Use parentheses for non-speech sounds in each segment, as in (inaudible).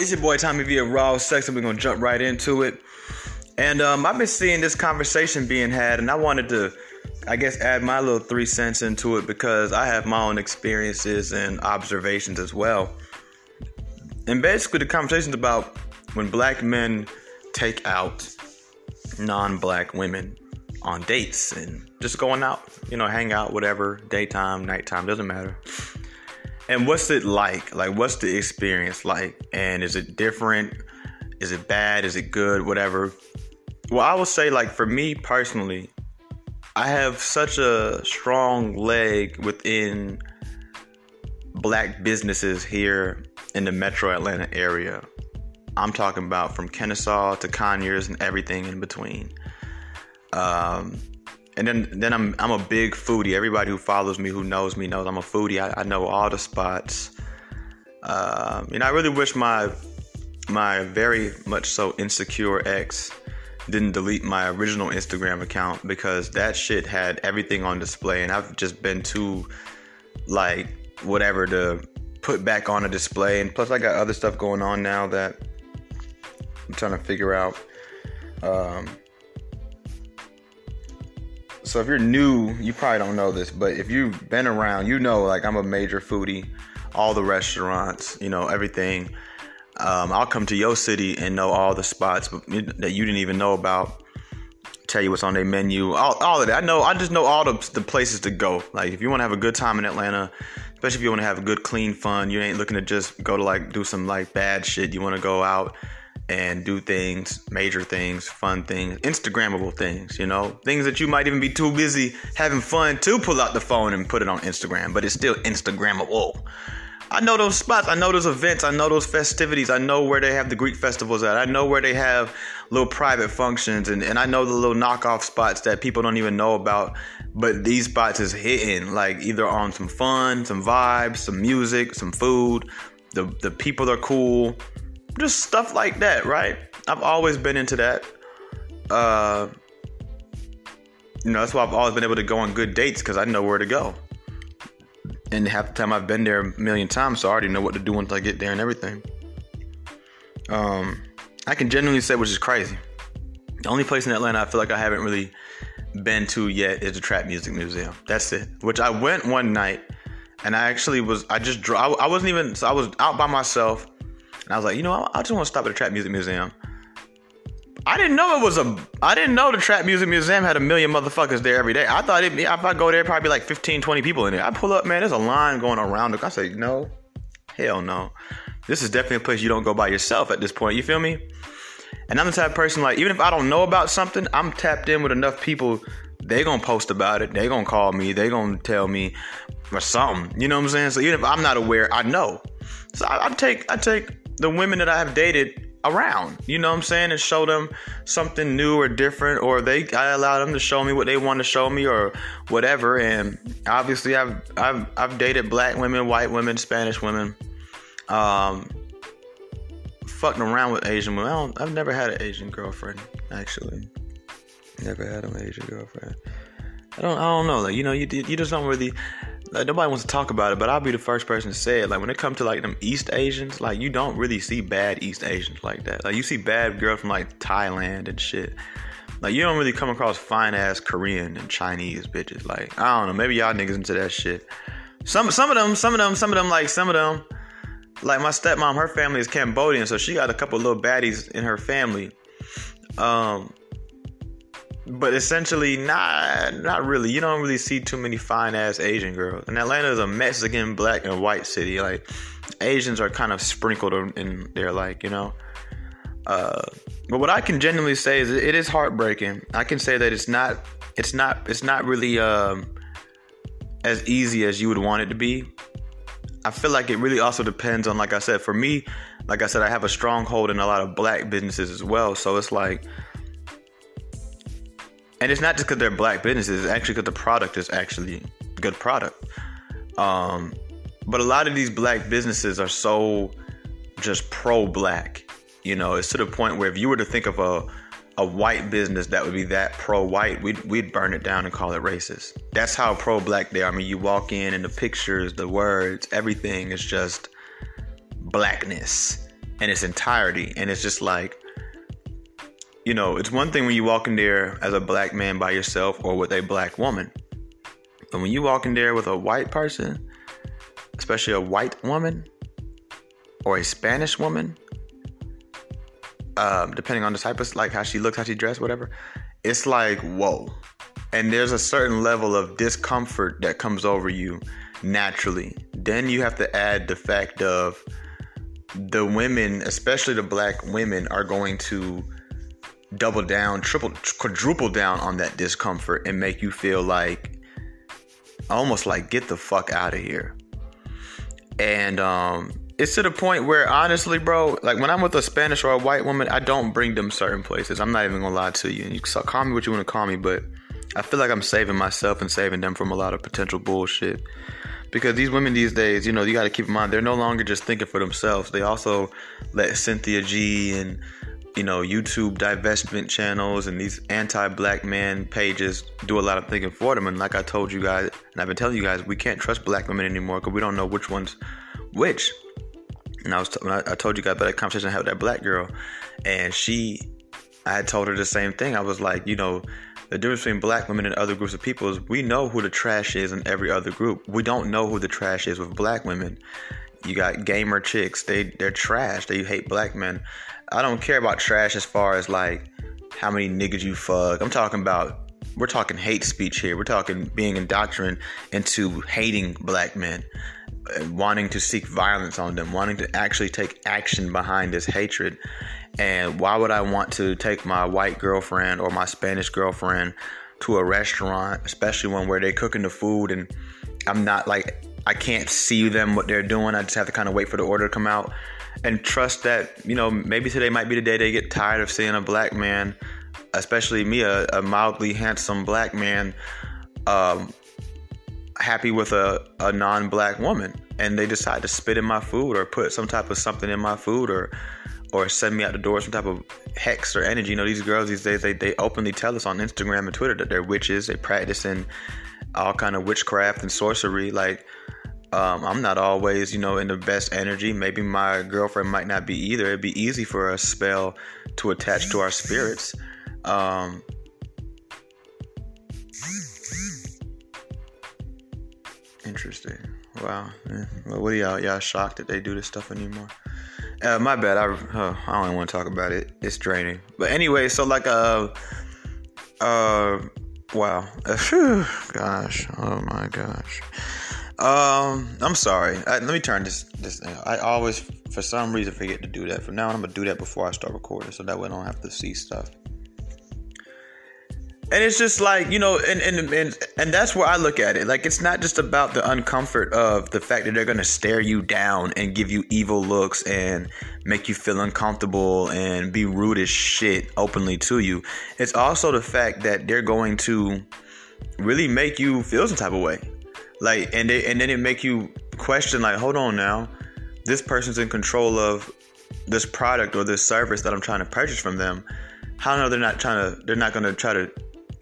It's your boy Tommy V of Raw Sex, and we're gonna jump right into it. And um, I've been seeing this conversation being had, and I wanted to, I guess, add my little three cents into it because I have my own experiences and observations as well. And basically, the conversation's about when black men take out non-black women on dates and just going out, you know, hang out, whatever, daytime, nighttime, doesn't matter. And what's it like? Like, what's the experience like? And is it different? Is it bad? Is it good? Whatever. Well, I will say, like, for me personally, I have such a strong leg within black businesses here in the metro Atlanta area. I'm talking about from Kennesaw to Conyers and everything in between. Um, and then then I'm I'm a big foodie. Everybody who follows me, who knows me, knows I'm a foodie. I, I know all the spots. Um, and I really wish my my very much so insecure ex didn't delete my original Instagram account because that shit had everything on display, and I've just been too like whatever to put back on a display. And plus, I got other stuff going on now that I'm trying to figure out. Um, so if you're new, you probably don't know this, but if you've been around, you know like I'm a major foodie. All the restaurants, you know, everything. Um, I'll come to your city and know all the spots that you didn't even know about. Tell you what's on their menu, all, all of that. I know. I just know all the, the places to go. Like if you want to have a good time in Atlanta, especially if you want to have a good, clean fun, you ain't looking to just go to like do some like bad shit. You want to go out and do things, major things, fun things, Instagrammable things, you know, things that you might even be too busy having fun to pull out the phone and put it on Instagram, but it's still Instagrammable. I know those spots, I know those events, I know those festivities, I know where they have the Greek festivals at, I know where they have little private functions, and, and I know the little knockoff spots that people don't even know about, but these spots is hitting, like either on some fun, some vibes, some music, some food, the, the people are cool just stuff like that, right? I've always been into that. Uh, you know, that's why I've always been able to go on good dates because I know where to go. And half the time I've been there a million times, so I already know what to do once I get there and everything. Um, I can genuinely say, which is crazy. The only place in Atlanta I feel like I haven't really been to yet is the Trap Music Museum. That's it. Which I went one night, and I actually was. I just drove. I wasn't even. So I was out by myself and I was like, you know, I just want to stop at the Trap Music Museum. I didn't know it was a. I didn't know the Trap Music Museum had a million motherfuckers there every day. I thought it. If I go there, probably like 15, 20 people in there. I pull up, man. There's a line going around. I say, no, hell no. This is definitely a place you don't go by yourself at this point. You feel me? And I'm the type of person like, even if I don't know about something, I'm tapped in with enough people. They gonna post about it. They gonna call me. They gonna tell me or something. You know what I'm saying? So even if I'm not aware, I know. So I, I take I take the women that I have dated around, you know what I'm saying, and show them something new or different, or they I allow them to show me what they want to show me or whatever. And obviously, I've I've I've dated black women, white women, Spanish women, um, fucking around with Asian women. I have never had an Asian girlfriend actually. Never had an Asian girlfriend. I don't I don't know. Like you know, you you just don't really like nobody wants to talk about it, but I'll be the first person to say it. Like when it comes to like them East Asians, like you don't really see bad East Asians like that. Like you see bad girls from like Thailand and shit. Like you don't really come across fine ass Korean and Chinese bitches. Like I don't know, maybe y'all niggas into that shit. Some some of them, some of them, some of them, like some of them, like my stepmom, her family is Cambodian, so she got a couple little baddies in her family. Um, but essentially not not really. You don't really see too many fine ass asian girls. And atlanta is a mexican black and white city. Like asians are kind of sprinkled in there like you know? Uh, but what i can genuinely say is it is heartbreaking. I can say that it's not it's not it's not really um, as easy as you would want it to be. I feel like it really also depends on like i said for me like i said i have a stronghold in a lot of black businesses as well. So it's like and it's not just because they're black businesses. It's actually because the product is actually good product. Um, but a lot of these black businesses are so just pro-black. You know, it's to the point where if you were to think of a a white business that would be that pro-white, we'd we'd burn it down and call it racist. That's how pro-black they are. I mean, you walk in and the pictures, the words, everything is just blackness. in its entirety. And it's just like, you know, it's one thing when you walk in there as a black man by yourself or with a black woman. But when you walk in there with a white person, especially a white woman or a Spanish woman, um, depending on the type of like how she looks, how she dressed, whatever, it's like whoa. And there's a certain level of discomfort that comes over you naturally. Then you have to add the fact of the women, especially the black women, are going to double down, triple, quadruple down on that discomfort and make you feel like almost like get the fuck out of here. And um, it's to the point where honestly, bro, like when I'm with a Spanish or a white woman, I don't bring them certain places. I'm not even gonna lie to you. And you can call me what you want to call me, but I feel like I'm saving myself and saving them from a lot of potential bullshit. Because these women these days, you know, you got to keep in mind they're no longer just thinking for themselves. They also let Cynthia G and you know YouTube divestment channels and these anti-black man pages do a lot of thinking for them. And like I told you guys, and I've been telling you guys, we can't trust black women anymore because we don't know which one's which. And I was, I told you guys about that conversation I had with that black girl, and she, I had told her the same thing. I was like, you know, the difference between black women and other groups of people is we know who the trash is in every other group. We don't know who the trash is with black women. You got gamer chicks, they they're trash. They hate black men. I don't care about trash as far as like how many niggas you fuck. I'm talking about we're talking hate speech here. We're talking being indoctrinated into hating black men wanting to seek violence on them, wanting to actually take action behind this hatred. And why would I want to take my white girlfriend or my Spanish girlfriend to a restaurant, especially one where they're cooking the food and I'm not like I can't see them what they're doing. I just have to kind of wait for the order to come out and trust that you know maybe today might be the day they get tired of seeing a black man, especially me, a, a mildly handsome black man, um, happy with a, a non-black woman and they decide to spit in my food or put some type of something in my food or or send me out the door some type of hex or energy. You know, these girls these days they, they openly tell us on Instagram and Twitter that they're witches, they practice in all kind of witchcraft and sorcery. Like um, I'm not always, you know, in the best energy. Maybe my girlfriend might not be either. It'd be easy for a spell to attach to our spirits. Um, Interesting. Wow. Yeah. What are y'all? Y'all shocked that they do this stuff anymore? Uh, my bad. I uh, I don't want to talk about it. It's draining. But anyway, so like uh uh wow. (laughs) gosh. Oh my gosh. Um, I'm sorry. I, let me turn this this thing. I always, for some reason, forget to do that. From now on, I'm gonna do that before I start recording, so that way I don't have to see stuff and it's just like you know and, and and and that's where i look at it like it's not just about the uncomfort of the fact that they're to stare you down and give you evil looks and make you feel uncomfortable and be rude as shit openly to you it's also the fact that they're going to really make you feel some type of way like and they, and then it make you question like hold on now. This person's in control of this product or this service that i'm trying to purchase from them. How know they're not trying to they're not going to try to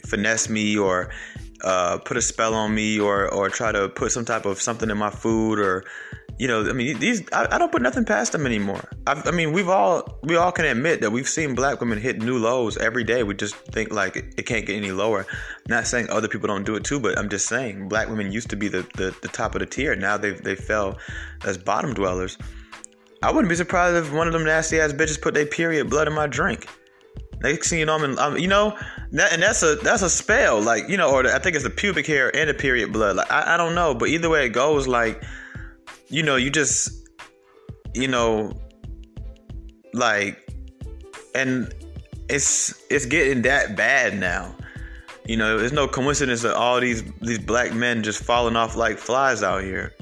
finesse me or uh, put a spell on me or or try to put some type of something in my food or you know I mean these I, I don't put nothing past them anymore. I, I, mean we've all we all can admit that we've seen black women hit new lows every day. We just think like it, it can't get any lower. Not saying other people don't do it too, but I'm just saying black women used to be the the, the top of the tier. Now they they fell as bottom dwellers. I wouldn't be surprised if one of them nasty ass bitches put their period blood in my drink. Next thing you know, I'm, in, I'm you know, that, and that's a that's a spell, like you know, or the, I think it's the pubic hair and the period blood. Like I, I don't know, but either way it goes, like you know, you just you know, like, and it's it's getting that bad now. You know, there's no coincidence that all these these black men just falling off like flies out here,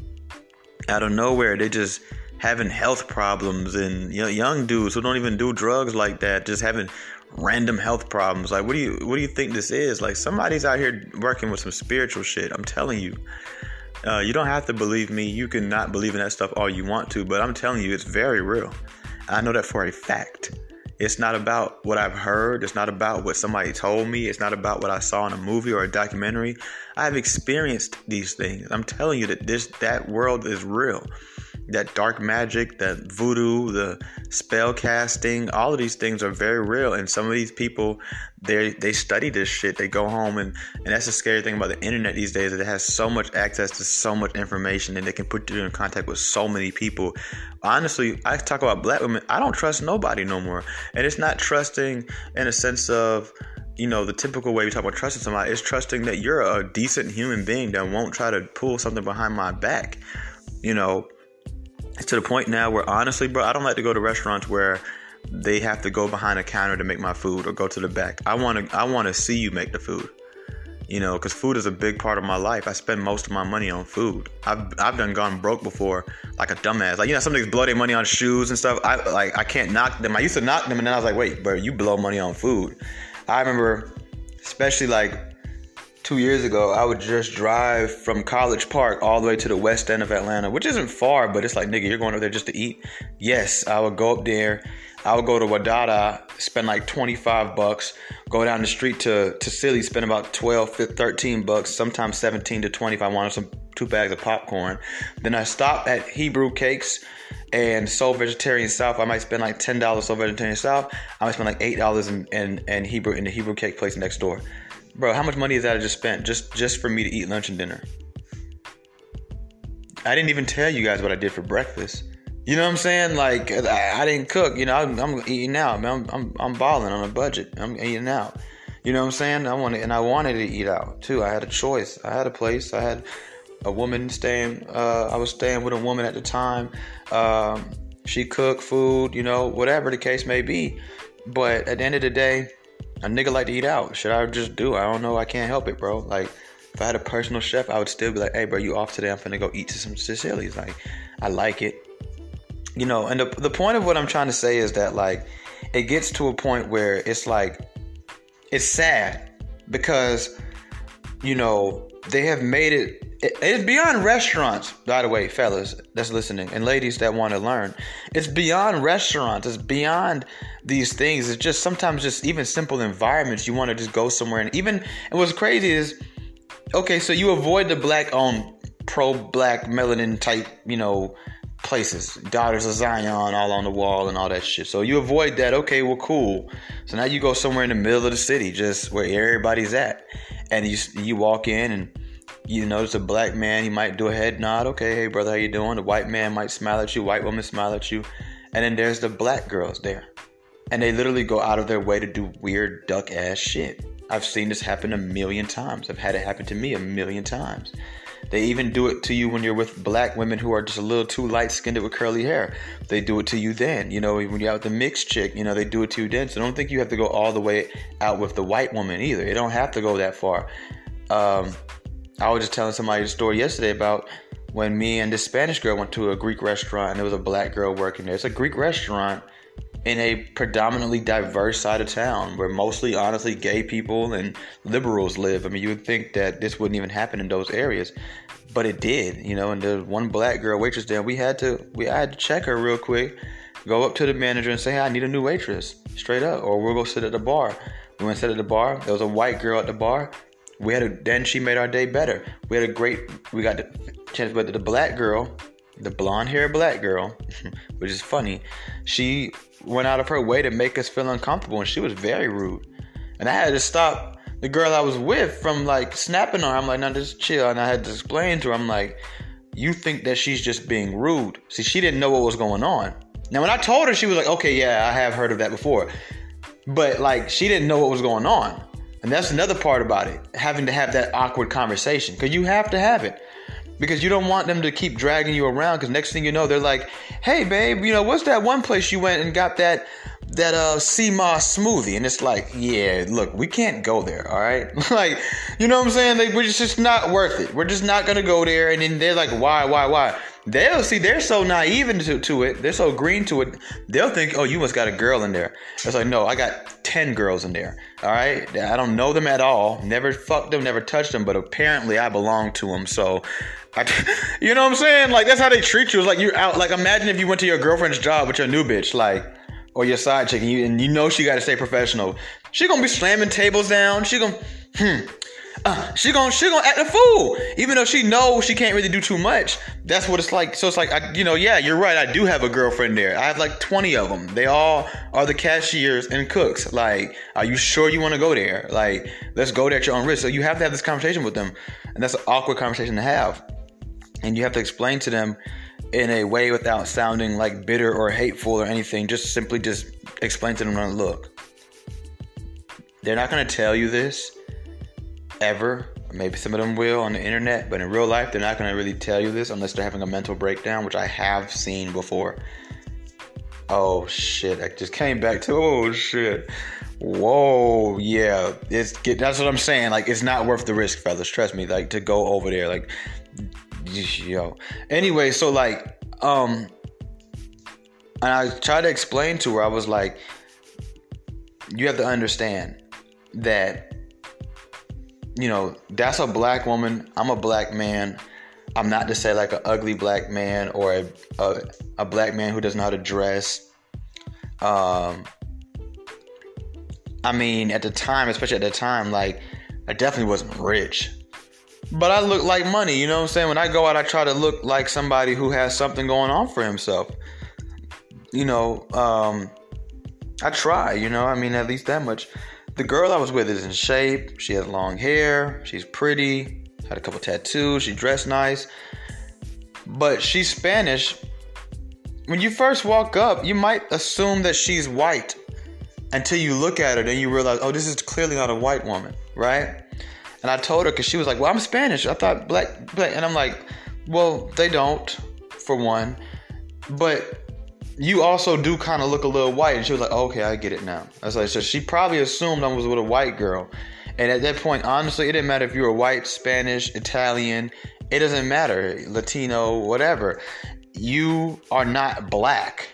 out of nowhere. They just having health problems and you know, young dudes who don't even do drugs like that, just having random health problems. Like, what do you what do you think this is? Like, somebody's out here working with some spiritual shit. I'm telling you. Uh, you don't have to believe me. You can not believe in that stuff all you want to, but I'm telling you, it's very real. I know that for a fact. It's not about what I've heard. It's not about what somebody told me. It's not about what I saw in a movie or a documentary. I've experienced these things. I'm telling you that this that world is real. That dark magic, that voodoo, the spell casting, all of these things are very real. And some of these people, they they study this shit. They go home and and that's the scary thing about the internet these days. That it has so much access to so much information, and they can put you in contact with so many people. Honestly, I talk about black women. I don't trust nobody no more, and it's not trusting in a sense of you know, the typical way we talk about trusting somebody is trusting that you're a decent human being that won't try to pull something behind my back. You know, to the point now where honestly, bro, I don't like to go to restaurants where they have to go behind a counter to make my food or go to the back. I want to I want to see you make the food. You know, because food is a big part of my life. I spend most of my money on food. I've I've done gone broke before, like a dumbass. Like you know, some niggas blow their money on shoes and stuff. I like I can't knock them. I used to knock them, and then I was like, wait, bro, you blow money on food. I remember, especially like two years ago, I would just drive from College Park all the way to the west end of Atlanta, which isn't far, but it's like, nigga, you're going over there just to eat. Yes, I would go up there. I would go to Wadada, spend like 25 bucks, go down the street to, to Silly, spend about 12, 15, 13 bucks, sometimes 17 to 20 if I wanted some two bags of popcorn. Then I stop at Hebrew Cakes and Soul Vegetarian South. I might spend like $10 Soul Vegetarian South. I might spend like $8 in, in, in Hebrew in the Hebrew cake place next door. Bro, how much money is that I just spent just just for me to eat lunch and dinner? I didn't even tell you guys what I did for breakfast. You know what I'm saying? Like I, I didn't cook. You know, I'm, I'm eating out. Man, I'm, I'm I'm balling on a budget. I'm eating out. You know what I'm saying? I wanted and I wanted to eat out too. I had a choice. I had a place. I had a woman staying. Uh, I was staying with a woman at the time. Um, she cooked food. You know, whatever the case may be. But at the end of the day, a nigga like to eat out. Should I just do? I don't know. I can't help it, bro. Like, if I had a personal chef, I would still be like, hey, bro, you off today? I'm finna go eat to some Sicilians. Like, I like it. You know, and the, the point of what I'm trying to say is that, like, it gets to a point where it's like, it's sad because, you know, they have made it it's beyond restaurants, by the way, fellas that's listening and ladies that want to learn. It's beyond restaurants. It's beyond these things. It's just sometimes just even simple environments. You want to just go somewhere and even and what's crazy is okay, so you avoid the black owned pro black melanin type, you know, places. Daughters of Zion all on the wall and all that shit. So you avoid that. Okay, well cool. So now you go somewhere in the middle of the city, just where everybody's at. And you you walk in and you notice a black man, he might do a head nod. Okay, hey brother, how you doing? The white man might smile at you, white woman smile at you, and then there's the black girls there, and they literally go out of their way to do weird duck ass shit. I've seen this happen a million times. I've had it happen to me a million times. They even do it to you when you're with black women who are just a little too light skinned with curly hair. They do it to you then. You know, when you're out with the mixed chick, you know, they do it to you then. So don't think you have to go all the way out with the white woman either. You don't have to go that far. Um, I was just telling somebody a story yesterday about when me and this Spanish girl went to a Greek restaurant and there was a black girl working there. It's a Greek restaurant in a predominantly diverse side of town where mostly honestly gay people and liberals live. I mean, you would think that this wouldn't even happen in those areas, but it did, you know, and there's one black girl waitress there. We had to we I had to check her real quick, go up to the manager and say, hey, I need a new waitress, straight up, or we'll go sit at the bar. We went sit at the bar. There was a white girl at the bar we had a then she made our day better. We had a great we got the chance but the black girl, the blonde hair black girl, (laughs) which is funny, she went out of her way to make us feel uncomfortable and she was very rude. And I had to stop the girl I was with from like snapping her. I'm like, no, just chill. And I had to explain to her, I'm like, you think that she's just being rude. See, she didn't know what was going on. Now, when I told her, she was like, okay, yeah, I have heard of that before. But like, she didn't know what was going on. And that's another part about it, having to have that awkward conversation because you have to have it. Because you don't want them to keep dragging you around. Because next thing you know, they're like, "Hey, babe, you know what's that one place you went and got that that uh sea smoothie?" And it's like, "Yeah, look, we can't go there. All right, (laughs) like, you know what I'm saying? Like, we're just, just not worth it. We're just not gonna go there." And then they're like, "Why, why, why?" They'll see they're so naive to, to it. They're so green to it. They'll think, "Oh, you must got a girl in there." It's like, no, I got ten girls in there. All right, I don't know them at all. Never fucked them, never touched them, but apparently I belong to them. So, I, (laughs) you know what I'm saying? Like that's how they treat you. It's like you're out. Like imagine if you went to your girlfriend's job with your new bitch, like or your side chick, and you, and you know she got to stay professional. She gonna be slamming tables down. She gonna, hmm. uh, she gonna she gonna act a fool, even though she knows she can't really do too much. That's what it's like. So it's like, I, you know, yeah, you're right. I do have a girlfriend there. I have like 20 of them. They all are the cashiers and cooks. Like, are you sure you want to go there? Like, let's go there at your own risk. So you have to have this conversation with them, and that's an awkward conversation to have. And you have to explain to them in a way without sounding like bitter or hateful or anything. Just simply just explain to them, look, they're not gonna tell you this ever. Maybe some of them will on the internet, but in real life, they're not going to really tell you this unless they're having a mental breakdown, which I have seen before. Oh shit! I just came back to oh shit. Whoa, yeah, it's that's what I'm saying. Like, it's not worth the risk, fellas. Trust me. Like to go over there, like, yo. Anyway, so like, um, and I tried to explain to her. I was like, you have to understand that you know, that's a black woman. I'm a black man. I'm not to say like an ugly black man or a, a, a black man who doesn't know how to dress. Um, I mean, at the time, especially at the time, like I definitely wasn't rich, but I look like money. You know what I'm saying? When I go out, I try to look like somebody who has something going on for himself. You know, um, I try. You know, I mean, at least that much. The girl I was with is in shape. She has long hair. She's pretty. Had a couple tattoos. She dressed nice. But she's Spanish. When you first walk up, you might assume that she's white until you look at her and you realize, oh, this is clearly not a white woman, right? And I told her because she was like, well, I'm Spanish. I thought black, black. And I'm like, well, they don't, for one. But you also do kind of look a little white. And she was like, oh, okay, I get it now. I was like, so she probably assumed I was with a white girl. And at that point, honestly, it didn't matter if you were white, Spanish, Italian. It doesn't matter, Latino, whatever. You are not black.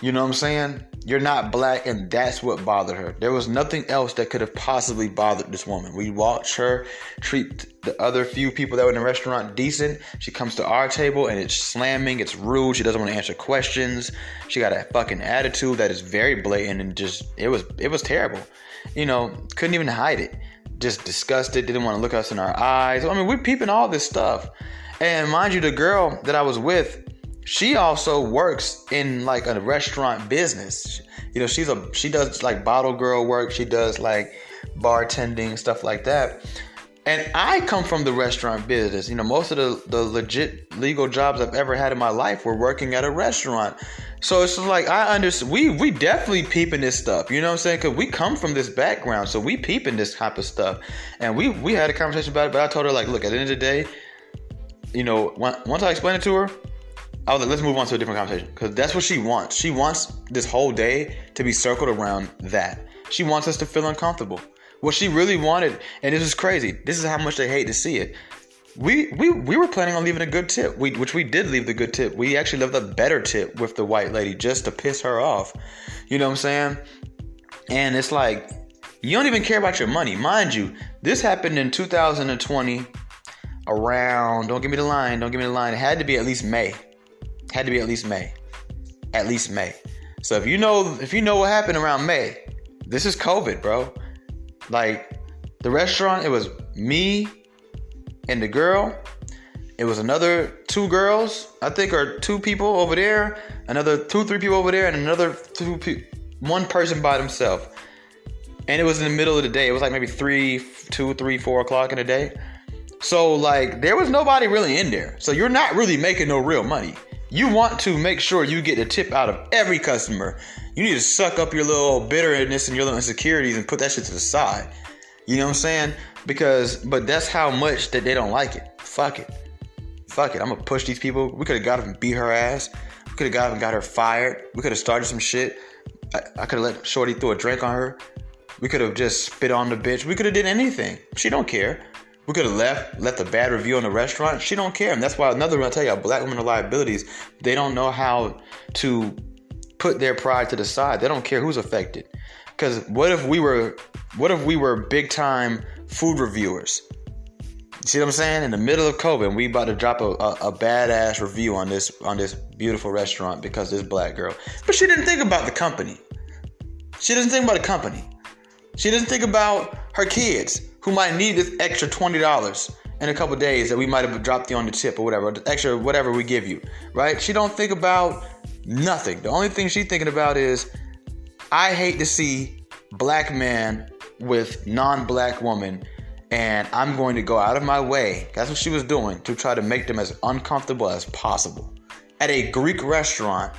You know what I'm saying? You're not black, and that's what bothered her. There was nothing else that could have possibly bothered this woman. We watched her treat the other few people that were in the restaurant decent. She comes to our table and it's slamming, it's rude. She doesn't want to answer questions. She got a fucking attitude that is very blatant and just it was it was terrible. You know, couldn't even hide it. Just disgusted, didn't want to look us in our eyes. I mean, we're peeping all this stuff. And mind you, the girl that I was with, she also works in like a restaurant business. You know, she's a she does like bottle girl work. She does like bartending stuff like that. And I come from the restaurant business. You know, most of the, the legit legal jobs I've ever had in my life were working at a restaurant. So it's like I understand. We we definitely peeping this stuff. You know what I'm saying? Because we come from this background, so we peeping this type of stuff. And we we had a conversation about it. But I told her like, look, at the end of the day, you know, once I explained it to her, I was like, let's move on to a different conversation because that's what she wants. She wants this whole day to be circled around that. She wants us to feel uncomfortable. What she really wanted, and this is crazy. This is how much they hate to see it. We we we were planning on leaving a good tip, we, which we did leave the good tip. We actually left a better tip with the white lady just to piss her off. You know what I'm saying? And it's like you don't even care about your money, mind you. This happened in 2020, around. Don't give me the line. Don't give me the line. It had to be at least May had to be at least May. At least May. So if you know if you know what happened around May, this is COVID, bro. Like the restaurant, it was me and the girl. It was another two girls, I think, or two people over there, another two, three people over there, and another two, pe- one person by themselves. And it was in the middle of the day. It was like maybe three, two, three, four o'clock in the day. So like there was nobody really in there. So you're not really making no real money. You want to make sure you get a tip out of every customer. You need to suck up your little bitterness and your little insecurities and put that shit to the side. You know what I'm saying? Because, but that's how much that they don't like it. Fuck it. Fuck it. I'm gonna push these people. We could have got up and beat her ass. We could have got up and got her fired. We could have started some shit. I, I could have let Shorty throw a drink on her. We could have just spit on the bitch. We could have did anything. She don't care. We could have left, left a bad review on the restaurant. She don't care, and that's why another one I tell you, black women are liabilities. They don't know how to put their pride to the side. They don't care who's affected. Because what if we were, what if we were big time food reviewers? See what I'm saying? In the middle of COVID, and we about to drop a, a, a, badass review on this on this beautiful restaurant because this black girl. But she didn't think about the company. She doesn't think about the company. She doesn't think about her kids who might need this extra twenty dollars in a couple days that we might have dropped you on the tip or whatever, extra whatever we give you, right? She don't think about nothing. The only thing she's thinking about is, I hate to see black man with non-black woman, and I'm going to go out of my way. That's what she was doing to try to make them as uncomfortable as possible. At a Greek restaurant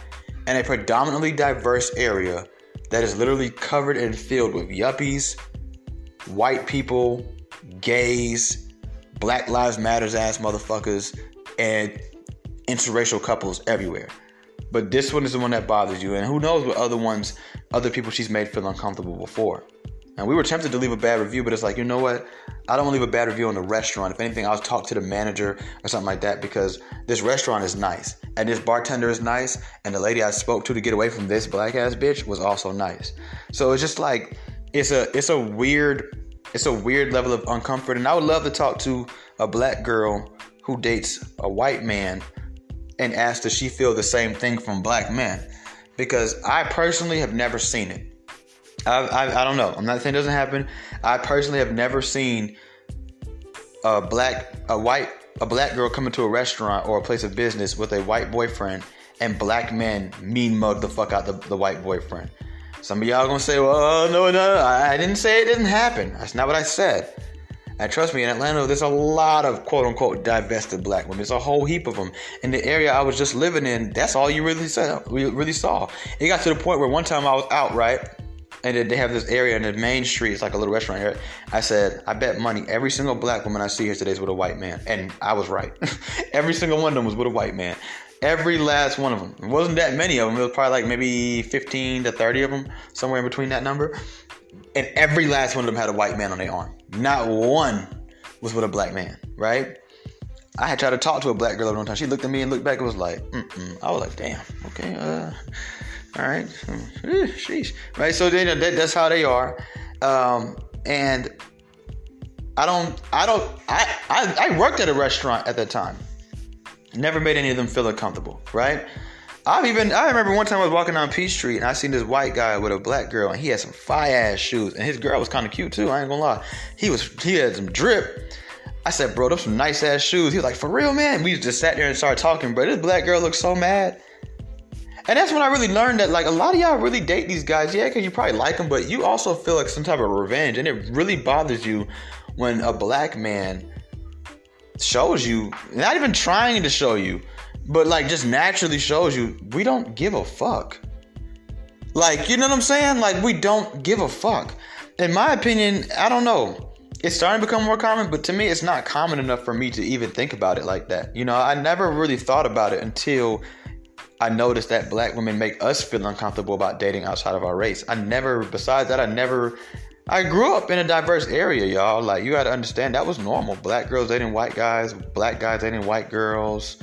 in a predominantly diverse area that is literally covered and filled with yuppies, white people, gays, Black Lives Matters ass motherfuckers, and interracial couples everywhere. But this one is the one that bothers you, and who knows what other ones, other people she's made feel uncomfortable before. And we were tempted to leave a bad review, but it's like, you know what? I don't leave a bad review on the restaurant. If anything, I'll talk to the manager or something like that because this restaurant is nice. And this bartender is nice. And the lady I spoke to to get away from this black ass bitch was also nice. So it's just like it's a it's a weird it's a weird level of uncomfort. And I would love to talk to a black girl who dates a white man and ask does she feel the same thing from black men? Because I personally have never seen it. I, I, I don't know. I'm not saying it doesn't happen. I personally have never seen a black, a white, a black girl come into a restaurant or a place of business with a white boyfriend and black men mean mug the fuck out the, the white boyfriend. Some of y'all gonna say, well, no, no, I didn't say it didn't happen. That's not what I said. And trust me, in Atlanta, there's a lot of quote unquote divested black women. There's a whole heap of them. In the area I was just living in, that's all you really saw. Really saw. It got to the point where one time I was out, right? And they have this area in the main street, it's like a little restaurant here. I said, I bet money every single black woman I see here today is with a white man. And I was right. (laughs) every single one of them was with a white man. Every last one of them. It wasn't that many of them. It was probably like maybe 15 to 30 of them, somewhere in between that number. And every last one of them had a white man on their arm. Not one was with a black man, right? I had tried to talk to a black girl at one time. She looked at me and looked back and was like, Mm-mm. I was like, damn, okay, uh, all right, sheesh, right? So then that, that's how they are, um, and I don't, I don't, I, I, I worked at a restaurant at that time. Never made any of them feel uncomfortable, right? I've even I remember one time I was walking down Peach Street and I seen this white guy with a black girl and he had some fire ass shoes and his girl was kind of cute too. I ain't gonna lie. He was he had some drip. I said, bro, those some nice ass shoes. He was like, for real, man. We just sat there and started talking, bro. This black girl looks so mad. And that's when I really learned that like a lot of y'all really date these guys, yeah, because you probably like them, but you also feel like some type of revenge, and it really bothers you when a black man shows you, not even trying to show you, but like just naturally shows you we don't give a fuck. Like, you know what I'm saying? Like, we don't give a fuck. In my opinion, I don't know. It's starting to become more common, but to me, it's not common enough for me to even think about it like that. You know, I never really thought about it until I noticed that black women make us feel uncomfortable about dating outside of our race. I never, besides that, I never I grew up in a diverse area, y'all. Like you got to understand that was normal. Black girls dating white guys, black guys dating white girls,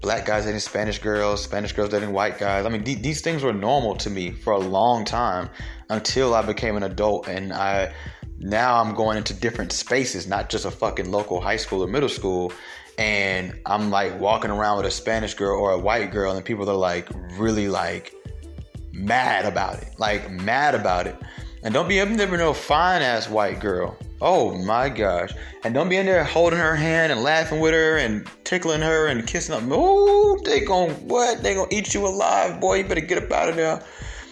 black guys dating Spanish girls, Spanish girls dating white guys. I mean, th- these things were normal to me for a long time until I became an adult and I now I'm going into different spaces, not just a fucking local high school or middle school. And I'm like walking around with a Spanish girl or a white girl, and people are like really like mad about it, like mad about it. And don't be up there with no fine ass white girl. Oh my gosh. And don't be in there holding her hand and laughing with her and tickling her and kissing her. Oh, they gon' what? They gonna eat you alive, boy. You better get up out of there.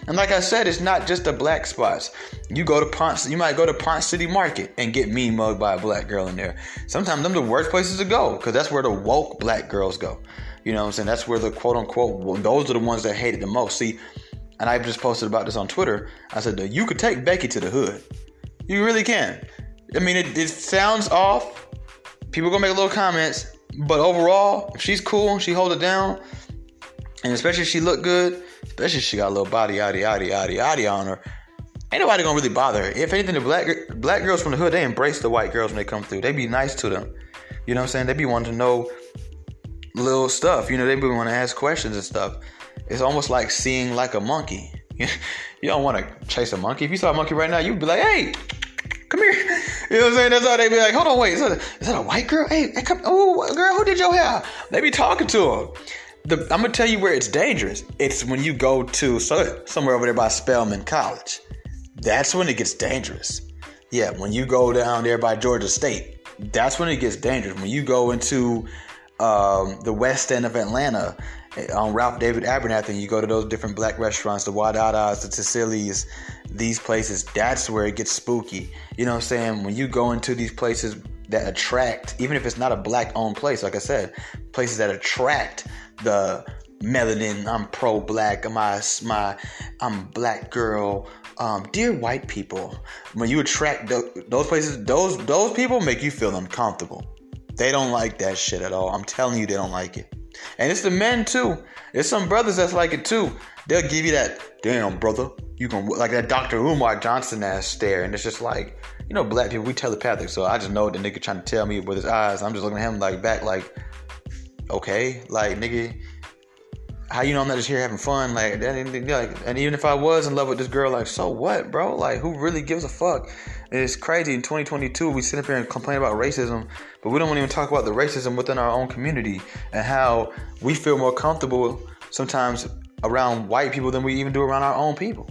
And like I said, it's not just the black spots. You go to Ponce, you might go to Ponce City Market and get mean mugged by a black girl in there. Sometimes them the worst places to go because that's where the woke black girls go. You know what I'm saying? That's where the quote unquote those are the ones that hate it the most. See, and I just posted about this on Twitter. I said, you could take Becky to the hood. You really can. I mean, it, it sounds off. People gonna make little comments, but overall, if she's cool, she hold it down, and especially if she look good, especially if she got a little body, yaddy, yaddy, yaddy, yaddy on her, ain't nobody gonna really bother her. If anything, the black black girls from the hood, they embrace the white girls when they come through. They be nice to them. You know what I'm saying? They be wanting to know little stuff. You know, they be want to ask questions and stuff it's almost like seeing like a monkey. (laughs) you don't want to chase a monkey. If you saw a monkey right now, you'd be like, hey, come here. (laughs) You know what I'm saying? That's how they'd be like, hold on, wait, is that a, is that a white girl? Hey, hey come, oh, girl, who did your hair? They be talking to her. The, I'm gonna tell you where it's dangerous. It's when you go to so, somewhere over there by Spelman College. That's when it gets dangerous. Yeah, when you go down there by Georgia State, that's when it gets dangerous. When you go into um, the west end of Atlanta on Ralph David Abernathy, you go to those different black restaurants, the Wadadas, the Tassili's, these places, that's where it gets spooky. You know what I'm saying? When you go into these places that attract, even if it's not a black owned place, like I said, places that attract the melanin, I'm pro black, my, my, I'm black girl, um, dear white people, when you attract th- those places, those those people make you feel uncomfortable. They don't like that shit at all. I'm telling you, they don't like it. And it's the men too. There's some brothers that's like it too. They'll give you that, damn brother, you can like that Dr. Umar Johnson ass stare, and it's just like, you know, black people we telepathic, so I just know the nigga trying to tell me with his eyes. I'm just looking at him like back, like, okay, like nigga, how you know I'm not just here having fun? Like, like, and even if I was in love with this girl, like, so what, bro? Like, who really gives a fuck? It's crazy. In 2022, we sit up here and complain about racism, but we don't even talk about the racism within our own community and how we feel more comfortable sometimes around white people than we even do around our own people.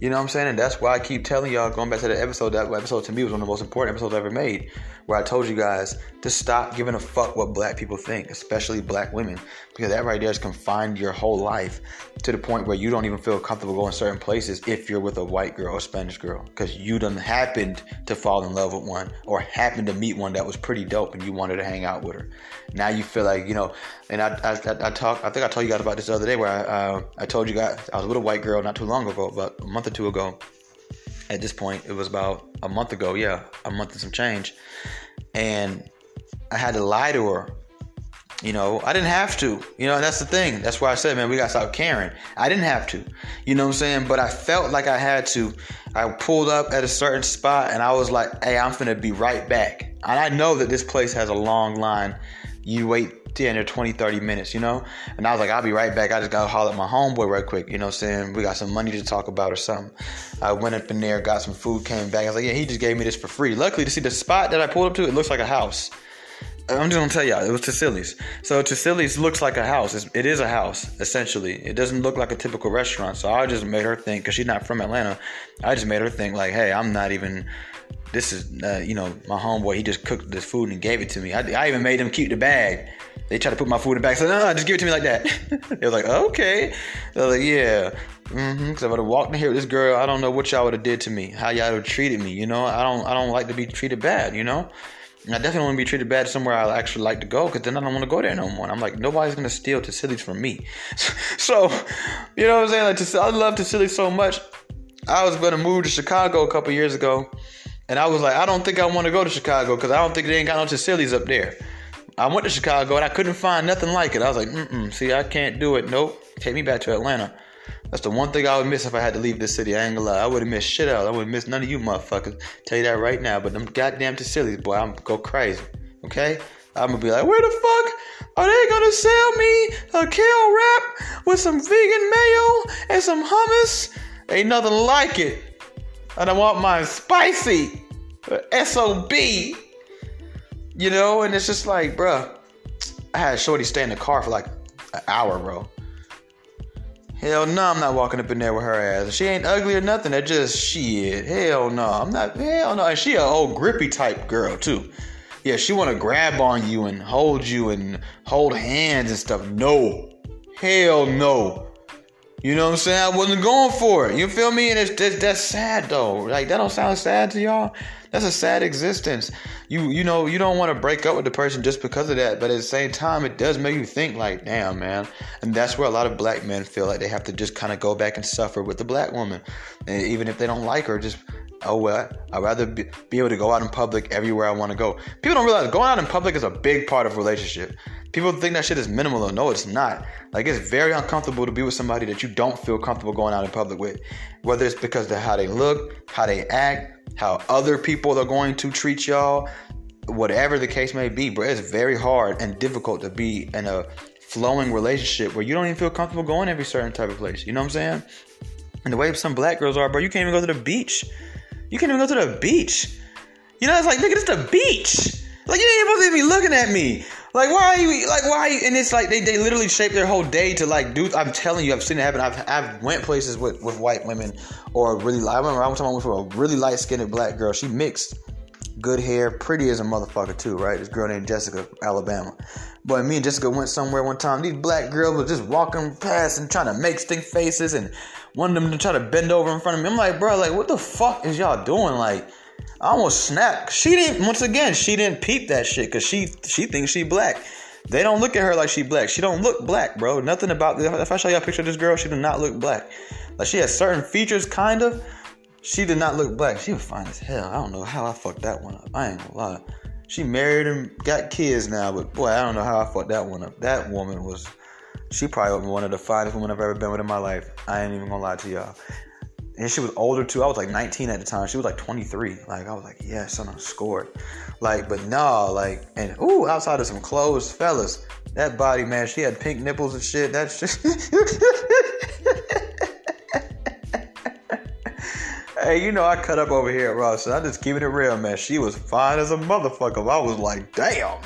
You know what I'm saying? And that's why I keep telling y'all, going back to the episode, that episode to me was one of the most important episodes I ever made, where I told you guys to stop giving a fuck what black people think, especially black women, because that right there is confined your whole life to the point where you don't even feel comfortable going certain places if you're with a white girl or Spanish girl, because you done happened to fall in love with one or happened to meet one that was pretty dope and you wanted to hang out with her. Now you feel like, you know, and I, I, I, I talk, I think I told you guys about this the other day where I, uh, I told you guys I was with a white girl not too long ago, about a month or two ago. At this point, it was about a month ago, yeah, a month and some change and I had to lie to her. You know, I didn't have to. You know, that's the thing. That's why I said, man, we got to stop caring. I didn't have to. You know what I'm saying? But I felt like I had to. I pulled up at a certain spot and I was like, hey, I'm finna be right back. And I know that this place has a long line. You wait 10 or 20, 30 minutes, you know? And I was like, I'll be right back. I just gotta holler at my homeboy right quick, you know what I'm saying? We got some money to talk about or something. I went up in there, got some food, came back. I was like, yeah, he just gave me this for free. Luckily, to see the spot that I pulled up to, it looks like a house. I'm just gonna tell y'all, it was Tassili's. So Tassili's looks like a house. It's, it is a house, essentially. It doesn't look like a typical restaurant. So I just made her think, because she's not from Atlanta, I just made her think, like, hey, I'm not even this is uh, you know my homeboy he just cooked this food and gave it to me I, I even made him keep the bag they tried to put my food in the bag so no, no just give it to me like that (laughs) they was like okay they was like yeah mm-hmm because i would have walked in here with this girl i don't know what y'all would have did to me how y'all would have treated me you know i don't i don't like to be treated bad you know and I definitely want to be treated bad somewhere I actually like to go because then I don't want to go there no more. And I'm like, nobody's gonna steal Tassili's from me. (laughs) so, you know what I'm saying? Like, I love Tassili so much. I was gonna move to Chicago a couple years ago, and I was like, I don't think I want to go to Chicago because I don't think they ain't got no Tassili's up there. I went to Chicago and I couldn't find nothing like it. I was like, mm see, I can't do it. Nope. Take me back to Atlanta. That's the one thing I would miss if I had to leave this city. I ain't gonna lie. I would have missed shit out. I would have missed none of you motherfuckers. Tell you that right now. But them goddamn Tassili's, boy, I'm go crazy. Okay? I'm gonna be like, where the fuck are they gonna sell me a kale wrap with some vegan mayo and some hummus? Ain't nothing like it and I want mine spicy, SOB. You know, and it's just like, bruh, I had Shorty stay in the car for like an hour, bro. Hell no, I'm not walking up in there with her ass. She ain't ugly or nothing. That just shit. Hell no, I'm not. Hell no. And she a old grippy type girl too. Yeah, she want to grab on you and hold you and hold hands and stuff. No, hell no. You know what I'm saying? I wasn't going for it. You feel me? And it's, that's, that's sad though. Like that don't sound sad to y'all. That's a sad existence. You you know you don't want to break up with the person just because of that, but at the same time, it does make you think like, damn, man. And that's where a lot of black men feel like they have to just kind of go back and suffer with the black woman, and even if they don't like her, just oh well, I'd rather be, be able to go out in public everywhere I want to go. People don't realize going out in public is a big part of relationship. People think that shit is minimal. No, it's not. Like it's very uncomfortable to be with somebody that you don't feel comfortable going out in public with. Whether it's because of how they look, how they act, how other people are going to treat y'all, whatever the case may be, bro. It's very hard and difficult to be in a flowing relationship where you don't even feel comfortable going every certain type of place. You know what I'm saying? And the way some black girls are, bro, you can't even go to the beach. You can't even go to the beach. You know, it's like, nigga, it's the beach. Like, you ain't supposed to be looking at me. Like why are you like why? Are you, and it's like they, they literally shape their whole day to like do. I'm telling you, I've seen it happen. I've I've went places with, with white women or really. I remember I went for a really light skinned black girl. She mixed, good hair, pretty as a motherfucker too, right? This girl named Jessica, Alabama. But me and Jessica went somewhere one time. These black girls were just walking past and trying to make stink faces, and one of them to try to bend over in front of me. I'm like, bro, like what the fuck is y'all doing? Like I almost snapped. She didn't. Once again, she didn't peep that shit because she she thinks she black. They don't look at her like she black. She don't look black, bro. Nothing about if I show you a picture of this girl, she did not look black. Like she has certain features, kind of. She did not look black. She was fine as hell. I don't know how I fucked that one up. I ain't gonna lie. She married and got kids now, but boy, I don't know how I fucked that one up. That woman was. She probably one of the finest women I've ever been with in my life. I ain't even gonna lie to y'all and she was older too. I was like 19 at the time. She was like 23. Like I was like, yeah, son, I scored. Like, but no, like, and ooh, outside of some clothes, fellas, that body, man, she had pink nipples and shit. That's (laughs) just. hey, you know I cut up over here at Ross. So I just keeping it real, man. She was fine as a motherfucker. I was like, damn.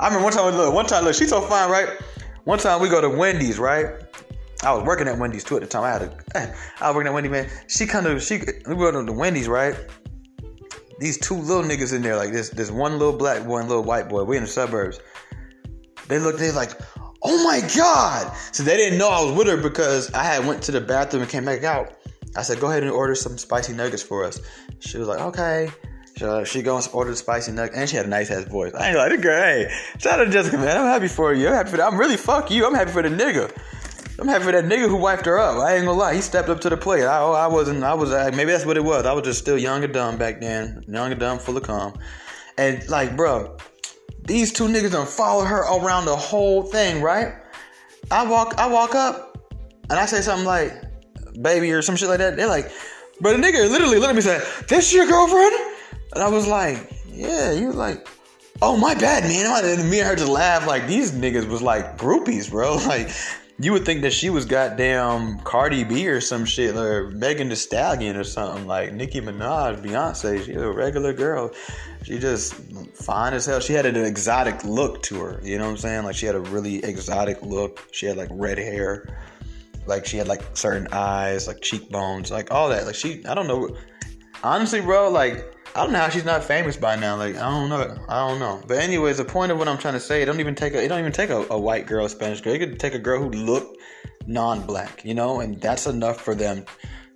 I mean, one time, look, one time, look, she's so fine, right? One time we go to Wendy's, right? I was working at Wendy's too at the time. I had a, (laughs) I was working at Wendy's, man. She kind of, she, we went to the Wendy's, right? These two little niggas in there, like this, this one little black boy little white boy. We in the suburbs. They looked, they like, oh my god! So they didn't know I was with her because I had went to the bathroom and came back out. I said, go ahead and order some spicy nuggets for us. She was like, okay. So she goes and ordered spicy nuggets, and she had a nice ass voice. I ain't like the girl. Hey, shout out to Jessica, man. I'm happy for you. I'm happy for. I'm really fuck you. I'm happy for the nigga. I'm happy for that nigga who wiped her up. I ain't gonna lie, he stepped up to the plate. I, I wasn't. I was. maybe that's what it was. I was just still young and dumb back then. Young and dumb, full of calm. And like, bro, these two niggas done follow her around the whole thing, right? I walk. I walk up, and I say something like, "Baby" or some shit like that. They're like, "But the nigga literally looked at me and said, "This your girlfriend?" And I was like, "Yeah." He was like. Oh my bad, man! And me and her just laugh like these niggas was like groupies, bro. (laughs) Like you would think that she was goddamn Cardi B or some shit, or Megan Thee Stallion or something like Nicki Minaj, Beyonce. She's a regular girl. She just fine as hell. She had an exotic look to her. You know what I'm saying? Like she had a really exotic look. She had like red hair. Like she had like certain eyes, like cheekbones, like all that. Like she, I don't know. Honestly, bro, like I don't know how she's not famous by now. Like I don't know. I don't know. But anyways, the point of what I'm trying to say, it don't even take a it don't even take a, a white girl, Spanish girl. You could take a girl who looked non-black, you know, and that's enough for them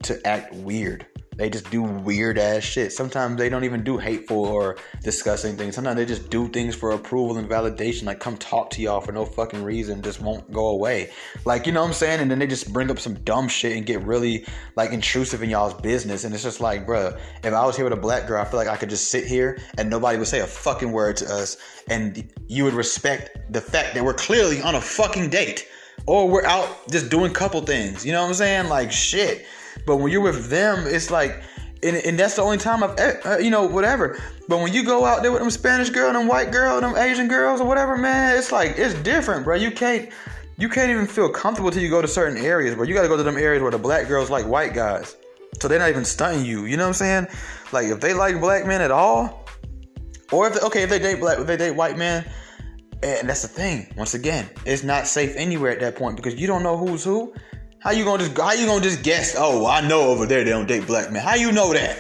to act weird. They just do weird ass shit. Sometimes they don't even do hateful or disgusting things. Sometimes they just do things for approval and validation, like come talk to y'all for no fucking reason, just won't go away. Like, you know what I'm saying? And then they just bring up some dumb shit and get really like intrusive in y'all's business. And it's just like, bruh, if I was here with a black girl, I feel like I could just sit here and nobody would say a fucking word to us. And you would respect the fact that we're clearly on a fucking date. Or we're out just doing couple things. You know what I'm saying? Like shit. But when you're with them, it's like, and, and that's the only time I've, uh, you know, whatever. But when you go out there with them Spanish girl, them white girl, them Asian girls, or whatever, man, it's like it's different, bro. You can't, you can't even feel comfortable till you go to certain areas, bro. You got to go to them areas where the black girls like white guys, so they're not even stunting you. You know what I'm saying? Like if they like black men at all, or if they, okay, if they date black, if they date white men, and that's the thing. Once again, it's not safe anywhere at that point because you don't know who's who. How you gonna just how you gonna just guess? Oh, I know over there they don't date black men. How you know that?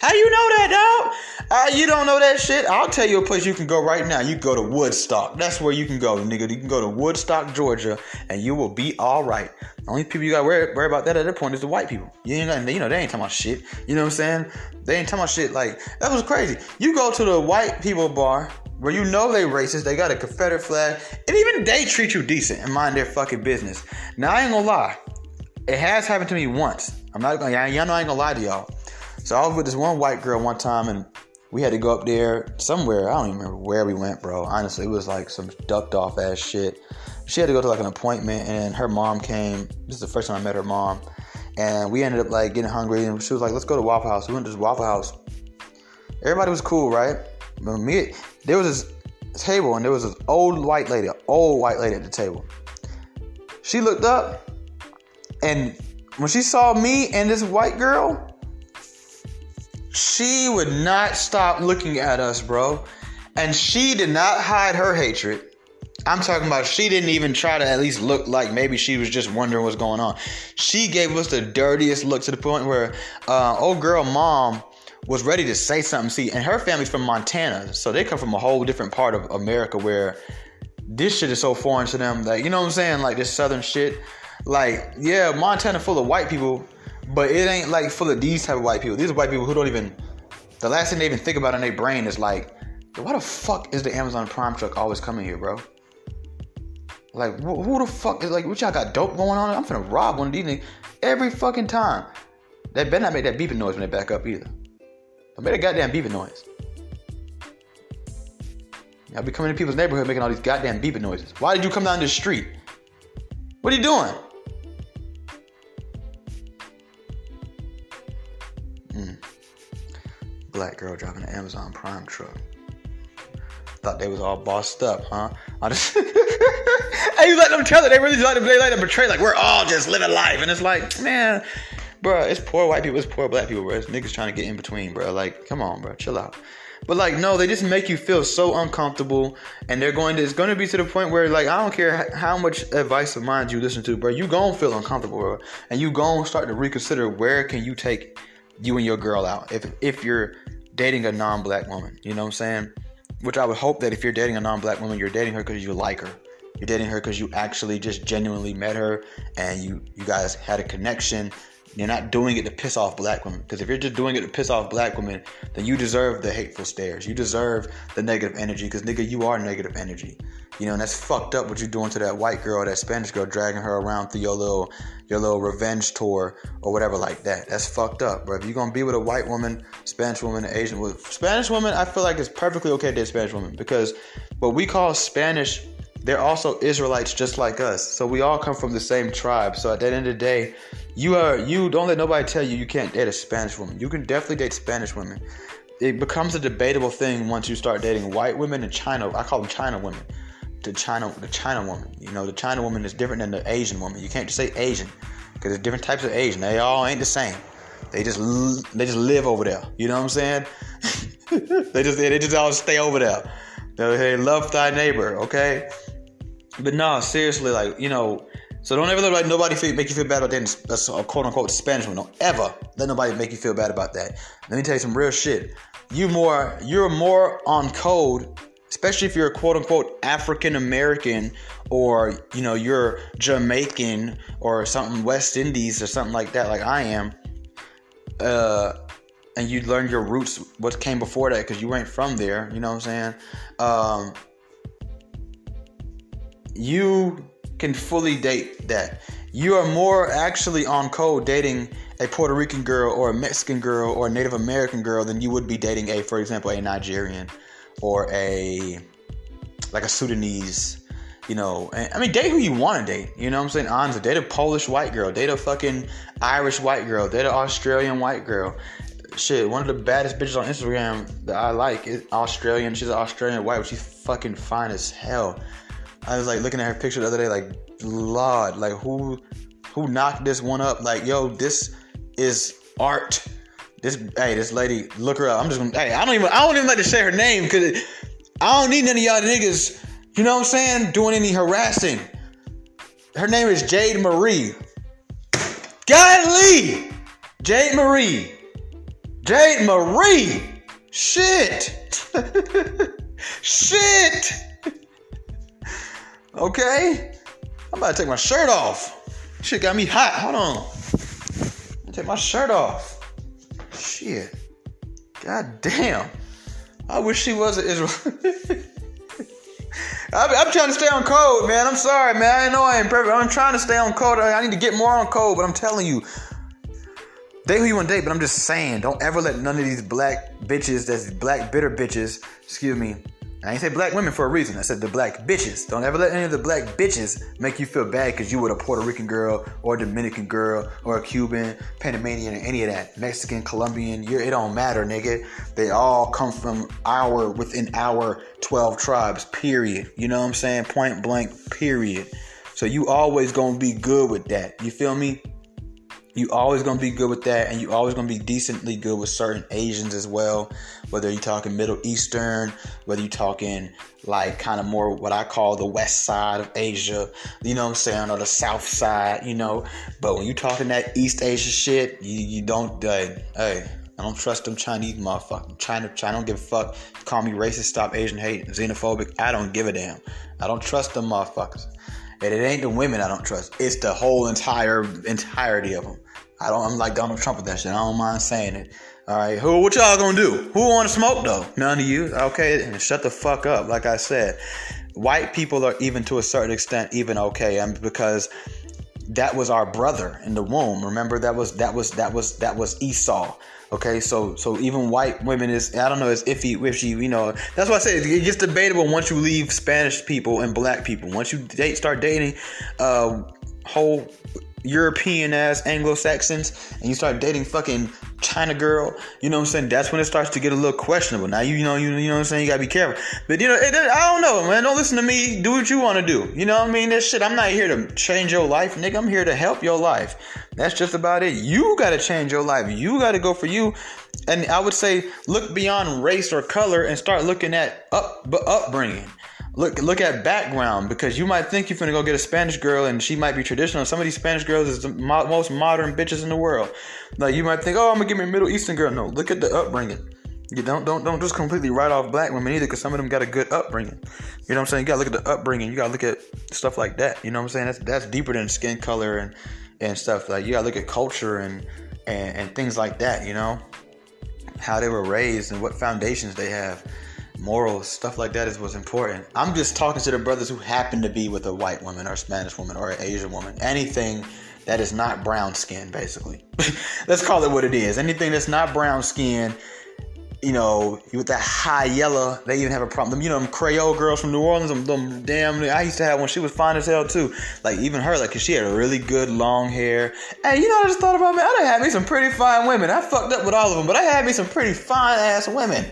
How you know that, dog? Uh, you don't know that shit? I'll tell you a place you can go right now. You go to Woodstock. That's where you can go, nigga. You can go to Woodstock, Georgia, and you will be all right. The only people you got to worry, worry about that at that point is the white people. You ain't got, you know, they ain't talking about shit. You know what I'm saying? They ain't talking about shit. Like that was crazy. You go to the white people bar where you know they racist, they got a Confederate flag, and even they treat you decent and mind their fucking business. Now I ain't gonna lie. It has happened to me once. I'm not gonna, y'all know I ain't gonna lie to y'all. So I was with this one white girl one time and we had to go up there somewhere. I don't even remember where we went, bro. Honestly, it was like some ducked off ass shit. She had to go to like an appointment and her mom came. This is the first time I met her mom. And we ended up like getting hungry and she was like, let's go to Waffle House. We went to this Waffle House. Everybody was cool, right? But me, there was this table and there was this old white lady, old white lady at the table. She looked up and when she saw me and this white girl, she would not stop looking at us, bro. And she did not hide her hatred. I'm talking about she didn't even try to at least look like maybe she was just wondering what's going on. She gave us the dirtiest look to the point where uh, old girl mom was ready to say something. See, and her family's from Montana, so they come from a whole different part of America where this shit is so foreign to them. Like, you know what I'm saying? Like this southern shit. Like, yeah, Montana full of white people, but it ain't like full of these type of white people. These are white people who don't even. The last thing they even think about in their brain is like, why the fuck is the Amazon Prime truck always coming here, bro? Like, who, who the fuck is like, what y'all got dope going on? I'm finna rob one of these niggas every fucking time. They better not make that beeping noise when they back up either. Don't make that goddamn beeping noise. Y'all be coming to people's neighborhood making all these goddamn beeping noises. Why did you come down the street? What are you doing? Black girl driving an Amazon Prime truck. Thought they was all bossed up, huh? I just (laughs) hey, you let them tell it. They really like to they like to portray like we're all just living life, and it's like, man, bro, it's poor white people, it's poor black people, bro. It's niggas trying to get in between, bro. Like, come on, bro, chill out. But like, no, they just make you feel so uncomfortable, and they're going to. It's going to be to the point where, like, I don't care how much advice of mine you listen to, bro. You gonna feel uncomfortable, bro, and you gonna start to reconsider where can you take you and your girl out if if you're dating a non-black woman. You know what I'm saying? Which I would hope that if you're dating a non-black woman, you're dating her because you like her. You're dating her because you actually just genuinely met her and you you guys had a connection. You're not doing it to piss off black women. Because if you're just doing it to piss off black women, then you deserve the hateful stares. You deserve the negative energy. Because nigga, you are negative energy. You know, and that's fucked up what you're doing to that white girl, that Spanish girl, dragging her around through your little your little revenge tour or whatever like that. That's fucked up, bro. If you're gonna be with a white woman, Spanish woman, Asian woman, Spanish woman, I feel like it's perfectly okay to date Spanish woman because what we call Spanish, they're also Israelites just like us. So we all come from the same tribe. So at the end of the day, you are you don't let nobody tell you you can't date a Spanish woman. You can definitely date Spanish women. It becomes a debatable thing once you start dating white women and China. I call them China women the China the China woman. You know, the China woman is different than the Asian woman. You can't just say Asian because there's different types of Asian. They all ain't the same. They just they just live over there. You know what I'm saying? (laughs) they just they just all stay over there. They love thy neighbor, okay? But no, seriously, like you know. So don't ever let like nobody feel, make you feel bad about dating a uh, uh, quote unquote Spanish one. Don't ever let nobody make you feel bad about that. Let me tell you some real shit. You more you're more on code especially if you're a quote unquote African American or you know you're Jamaican or something West Indies or something like that, like I am. Uh, and you learn your roots, what came before that, because you ain't from there. You know what I'm saying? Um, you can fully date that. You are more actually on code dating a Puerto Rican girl or a Mexican girl or a Native American girl than you would be dating a, for example, a Nigerian or a like a Sudanese, you know. I mean, date who you want to date. You know what I'm saying? Honestly, date a Polish white girl, date a fucking Irish white girl, date an Australian white girl. Shit, one of the baddest bitches on Instagram that I like is Australian. She's an Australian white, but she's fucking fine as hell. I was like looking at her picture the other day, like, Lord, like who who knocked this one up? Like, yo, this is art. This hey, this lady, look her up. I'm just gonna hey, I don't even I don't even like to say her name because I don't need none of y'all niggas, you know what I'm saying, doing any harassing. Her name is Jade Marie. Golly! Jade Marie. Jade Marie. Shit. (laughs) Shit. Okay? I'm about to take my shirt off. Shit got me hot. Hold on. Take my shirt off. Shit. God damn. I wish she was an Israel. (laughs) I'm, I'm, trying to stay on code, man. I'm sorry, man. I know I ain't perfect. I'm trying to stay on code. I need to get more on code, but I'm telling you, date who you want to date. But I'm just saying, don't ever let none of these black bitches, that's black bitter bitches, excuse me, I ain't say black women for a reason. I said the black bitches. Don't ever let any of the black bitches make you feel bad because you were a Puerto Rican girl or a Dominican girl or a Cuban, Panamanian, or any of that. Mexican, Colombian, it don't matter, nigga. They all come from our, within our 12 tribes, period. You know what I'm saying? Point blank, period. So you always gonna be good with that. You feel me? You always gonna be good with that, and you always gonna be decently good with certain Asians as well. Whether you're talking Middle Eastern, whether you're talking like kind of more what I call the west side of Asia, you know what I'm saying, or the south side, you know. But when you're talking that East Asia shit, you, you don't, uh, hey, I don't trust them Chinese motherfuckers. China, China don't give a fuck. Call me racist, stop Asian hate, xenophobic. I don't give a damn. I don't trust them motherfuckers. And it ain't the women I don't trust. It's the whole entire entirety of them. I don't. I'm like Donald Trump with that shit. I don't mind saying it. All right, who? What y'all gonna do? Who want to smoke though? None of you. Okay, and shut the fuck up. Like I said, white people are even to a certain extent even okay, and because that was our brother in the womb. Remember that was that was that was that was Esau. Okay, so so even white women is I don't know it's iffy if she you know that's why I say it gets debatable once you leave Spanish people and black people. Once you date start dating uh whole European ass Anglo Saxons and you start dating fucking China girl, you know what I'm saying? That's when it starts to get a little questionable. Now you, you know you, you know what I'm saying. You gotta be careful. But you know it, I don't know, man. Don't listen to me. Do what you want to do. You know what I mean? This shit. I'm not here to change your life, nigga. I'm here to help your life. That's just about it. You gotta change your life. You gotta go for you. And I would say look beyond race or color and start looking at up but upbringing look look at background because you might think you're gonna go get a Spanish girl and she might be traditional. Some of these Spanish girls is the mo- most modern bitches in the world. Like you might think, oh, I'm gonna give me a Middle Eastern girl. No, look at the upbringing. You don't don't don't just completely write off black women either because some of them got a good upbringing. You know what I'm saying? You gotta look at the upbringing. You gotta look at stuff like that. You know what I'm saying? That's that's deeper than skin color and and stuff. Like you gotta look at culture and and, and things like that. You know how they were raised and what foundations they have morals, stuff like that is what's important. I'm just talking to the brothers who happen to be with a white woman or Spanish woman or an Asian woman. Anything that is not brown skin, basically. (laughs) Let's call it what it is. Anything that's not brown skin, you know, with that high yellow, they even have a problem. You know, them Creole girls from New Orleans, them, them damn, I used to have one. She was fine as hell too. Like even her, like, cause she had a really good long hair. Hey, you know, I just thought about me. I done had me some pretty fine women. I fucked up with all of them, but I had me some pretty fine ass women.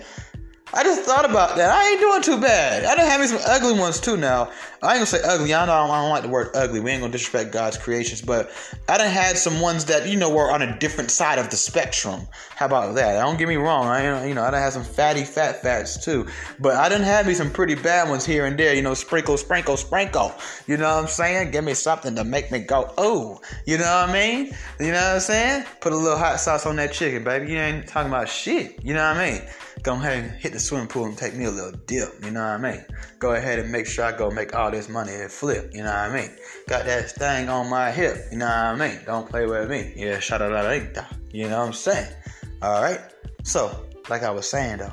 I just thought about that. I ain't doing too bad. I done have me some ugly ones too now. I ain't gonna say ugly. I know I don't, I don't like the word ugly. We ain't gonna disrespect God's creations, but I done had some ones that you know were on a different side of the spectrum. How about that? Don't get me wrong. I you know I done had some fatty fat fats too, but I done had me some pretty bad ones here and there. You know, sprinkle, sprinkle, sprinkle. You know what I'm saying? Give me something to make me go oh. You know what I mean? You know what I'm saying? Put a little hot sauce on that chicken, baby. You ain't talking about shit. You know what I mean? Go ahead and hit the swimming pool and take me a little dip, you know what I mean? Go ahead and make sure I go make all this money and flip, you know what I mean? Got that thing on my hip, you know what I mean? Don't play with me. Yeah, shout out you know what I'm saying? Alright? So, like I was saying though,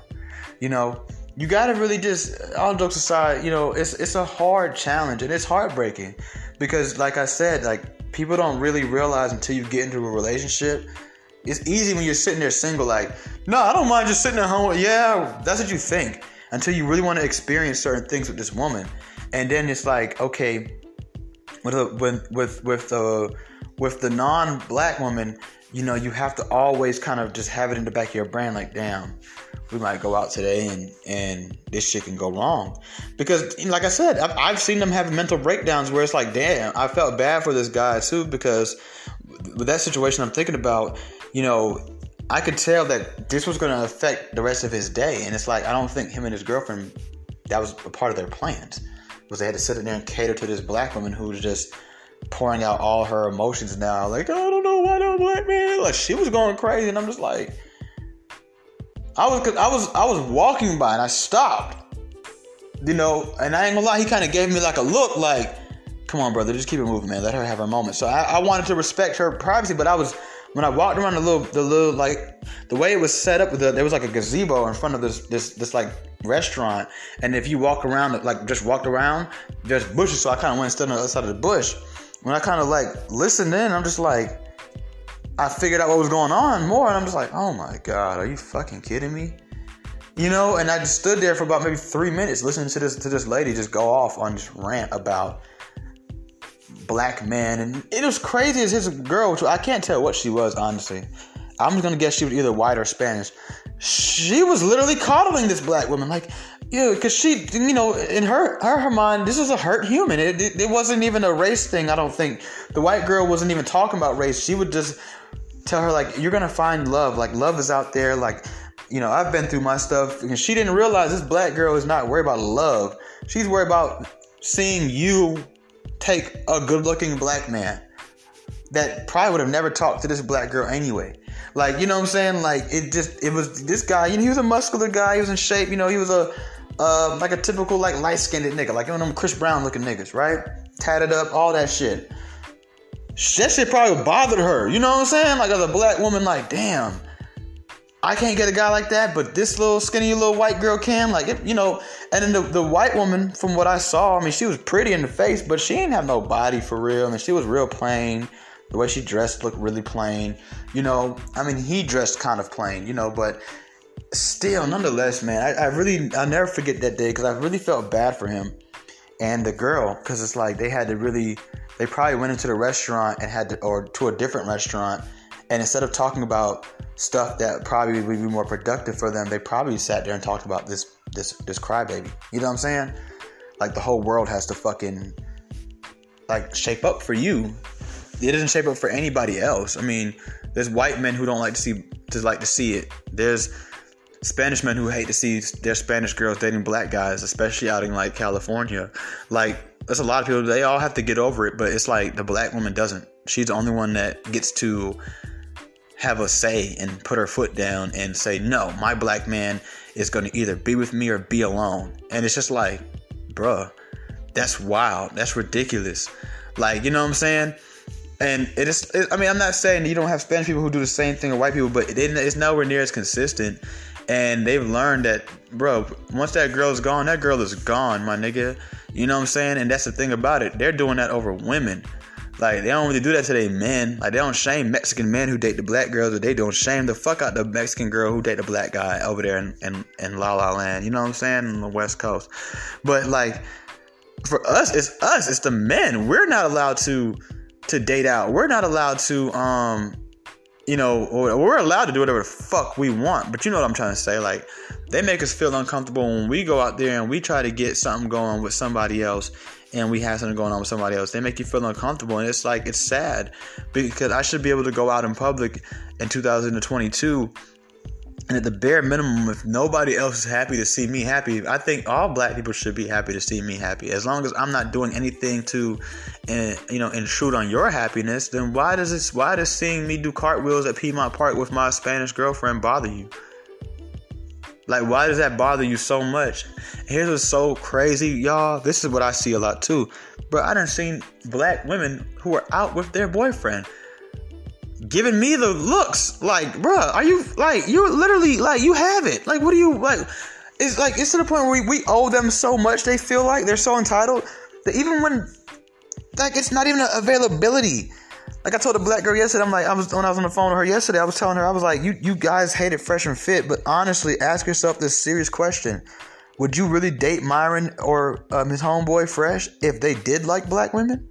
you know, you gotta really just all jokes aside, you know, it's it's a hard challenge and it's heartbreaking because like I said, like people don't really realize until you get into a relationship it's easy when you're sitting there single, like, no, I don't mind just sitting at home. Yeah, that's what you think until you really want to experience certain things with this woman, and then it's like, okay, with a, with with with the with the non-black woman, you know, you have to always kind of just have it in the back of your brain, like, damn, we might go out today and and this shit can go wrong, because like I said, I've, I've seen them have mental breakdowns where it's like, damn, I felt bad for this guy too because with that situation I'm thinking about, you know, I could tell that this was going to affect the rest of his day, and it's like I don't think him and his girlfriend that was a part of their plans was they had to sit in there and cater to this black woman who was just pouring out all her emotions now, like I don't know why no black man, like she was going crazy, and I'm just like, I was I was I was walking by and I stopped, you know, and I ain't gonna lie, he kind of gave me like a look, like, come on, brother, just keep it moving, man, let her have her moment. So I, I wanted to respect her privacy, but I was when I walked around the little, the little like the way it was set up, the, there was like a gazebo in front of this this this like restaurant, and if you walk around, like just walked around, there's bushes. So I kind of went and stood on the other side of the bush. When I kind of like listened in, I'm just like, I figured out what was going on more, and I'm just like, oh my god, are you fucking kidding me? You know, and I just stood there for about maybe three minutes listening to this to this lady just go off on this rant about black man, and it was crazy as his girl, I can't tell what she was honestly. I'm just gonna guess she was either white or Spanish. She was literally coddling this black woman, like, Yeah, because she, you know, in her her, her mind, this is a hurt human. It, it, it wasn't even a race thing. I don't think the white girl wasn't even talking about race. She would just tell her like, "You're gonna find love. Like love is out there. Like, you know, I've been through my stuff." And she didn't realize this black girl is not worried about love. She's worried about seeing you take a good-looking black man that probably would have never talked to this black girl anyway. Like, you know what I'm saying? Like, it just, it was this guy, you know, he was a muscular guy, he was in shape, you know, he was a, uh, like a typical like light skinned nigga, like one of them Chris Brown looking niggas, right? Tatted up, all that shit. That shit probably bothered her. You know what I'm saying? Like as a black woman, like damn, I can't get a guy like that, but this little skinny little white girl can. Like it, you know. And then the the white woman, from what I saw, I mean, she was pretty in the face, but she didn't have no body for real. I mean, she was real plain. The way she dressed looked really plain. You know, I mean, he dressed kind of plain. You know, but still, nonetheless, man, I, I really, I'll never forget that day because I really felt bad for him and the girl because it's like they had to really, they probably went into the restaurant and had to, or to a different restaurant, and instead of talking about stuff that probably would be more productive for them, they probably sat there and talked about this, this, this crybaby. You know what I'm saying? Like the whole world has to fucking like shape up for you. It doesn't shape up for anybody else. I mean, there's white men who don't like to see to like to see it. There's Spanish men who hate to see their Spanish girls dating black guys, especially out in like California. Like, there's a lot of people, they all have to get over it, but it's like the black woman doesn't. She's the only one that gets to have a say and put her foot down and say, no, my black man is going to either be with me or be alone. And it's just like, bruh, that's wild. That's ridiculous. Like, you know what I'm saying? And it is, it, I mean, I'm not saying you don't have Spanish people who do the same thing or white people, but it, it's nowhere near as consistent and they've learned that, bro, once that girl's gone, that girl is gone, my nigga. You know what I'm saying? And that's the thing about it. They're doing that over women. Like they don't really do that to their men. Like they don't shame Mexican men who date the black girls, but they don't shame the fuck out the Mexican girl who date the black guy over there in, in, in La La Land. You know what I'm saying? On the West Coast. But like for us, it's us. It's the men. We're not allowed to to date out. We're not allowed to um you know, we're allowed to do whatever the fuck we want, but you know what I'm trying to say. Like, they make us feel uncomfortable when we go out there and we try to get something going with somebody else and we have something going on with somebody else. They make you feel uncomfortable, and it's like, it's sad because I should be able to go out in public in 2022 and at the bare minimum, if nobody else is happy to see me happy, I think all black people should be happy to see me happy. As long as I'm not doing anything to, uh, you know, intrude on your happiness, then why does this? Why does seeing me do cartwheels at Piedmont Park with my Spanish girlfriend bother you? Like, why does that bother you so much? Here's what's so crazy, y'all. This is what I see a lot too. But I done seen black women who are out with their boyfriend giving me the looks like, bruh, are you like you're literally like you have it? Like, what do you like? It's like it's to the point where we, we owe them so much. They feel like they're so entitled that even when like it's not even an availability. Like I told a black girl yesterday, I'm like, I was when I was on the phone with her yesterday, I was telling her, I was like, you you guys hated fresh and fit, but honestly, ask yourself this serious question: Would you really date Myron or um, his homeboy Fresh if they did like black women?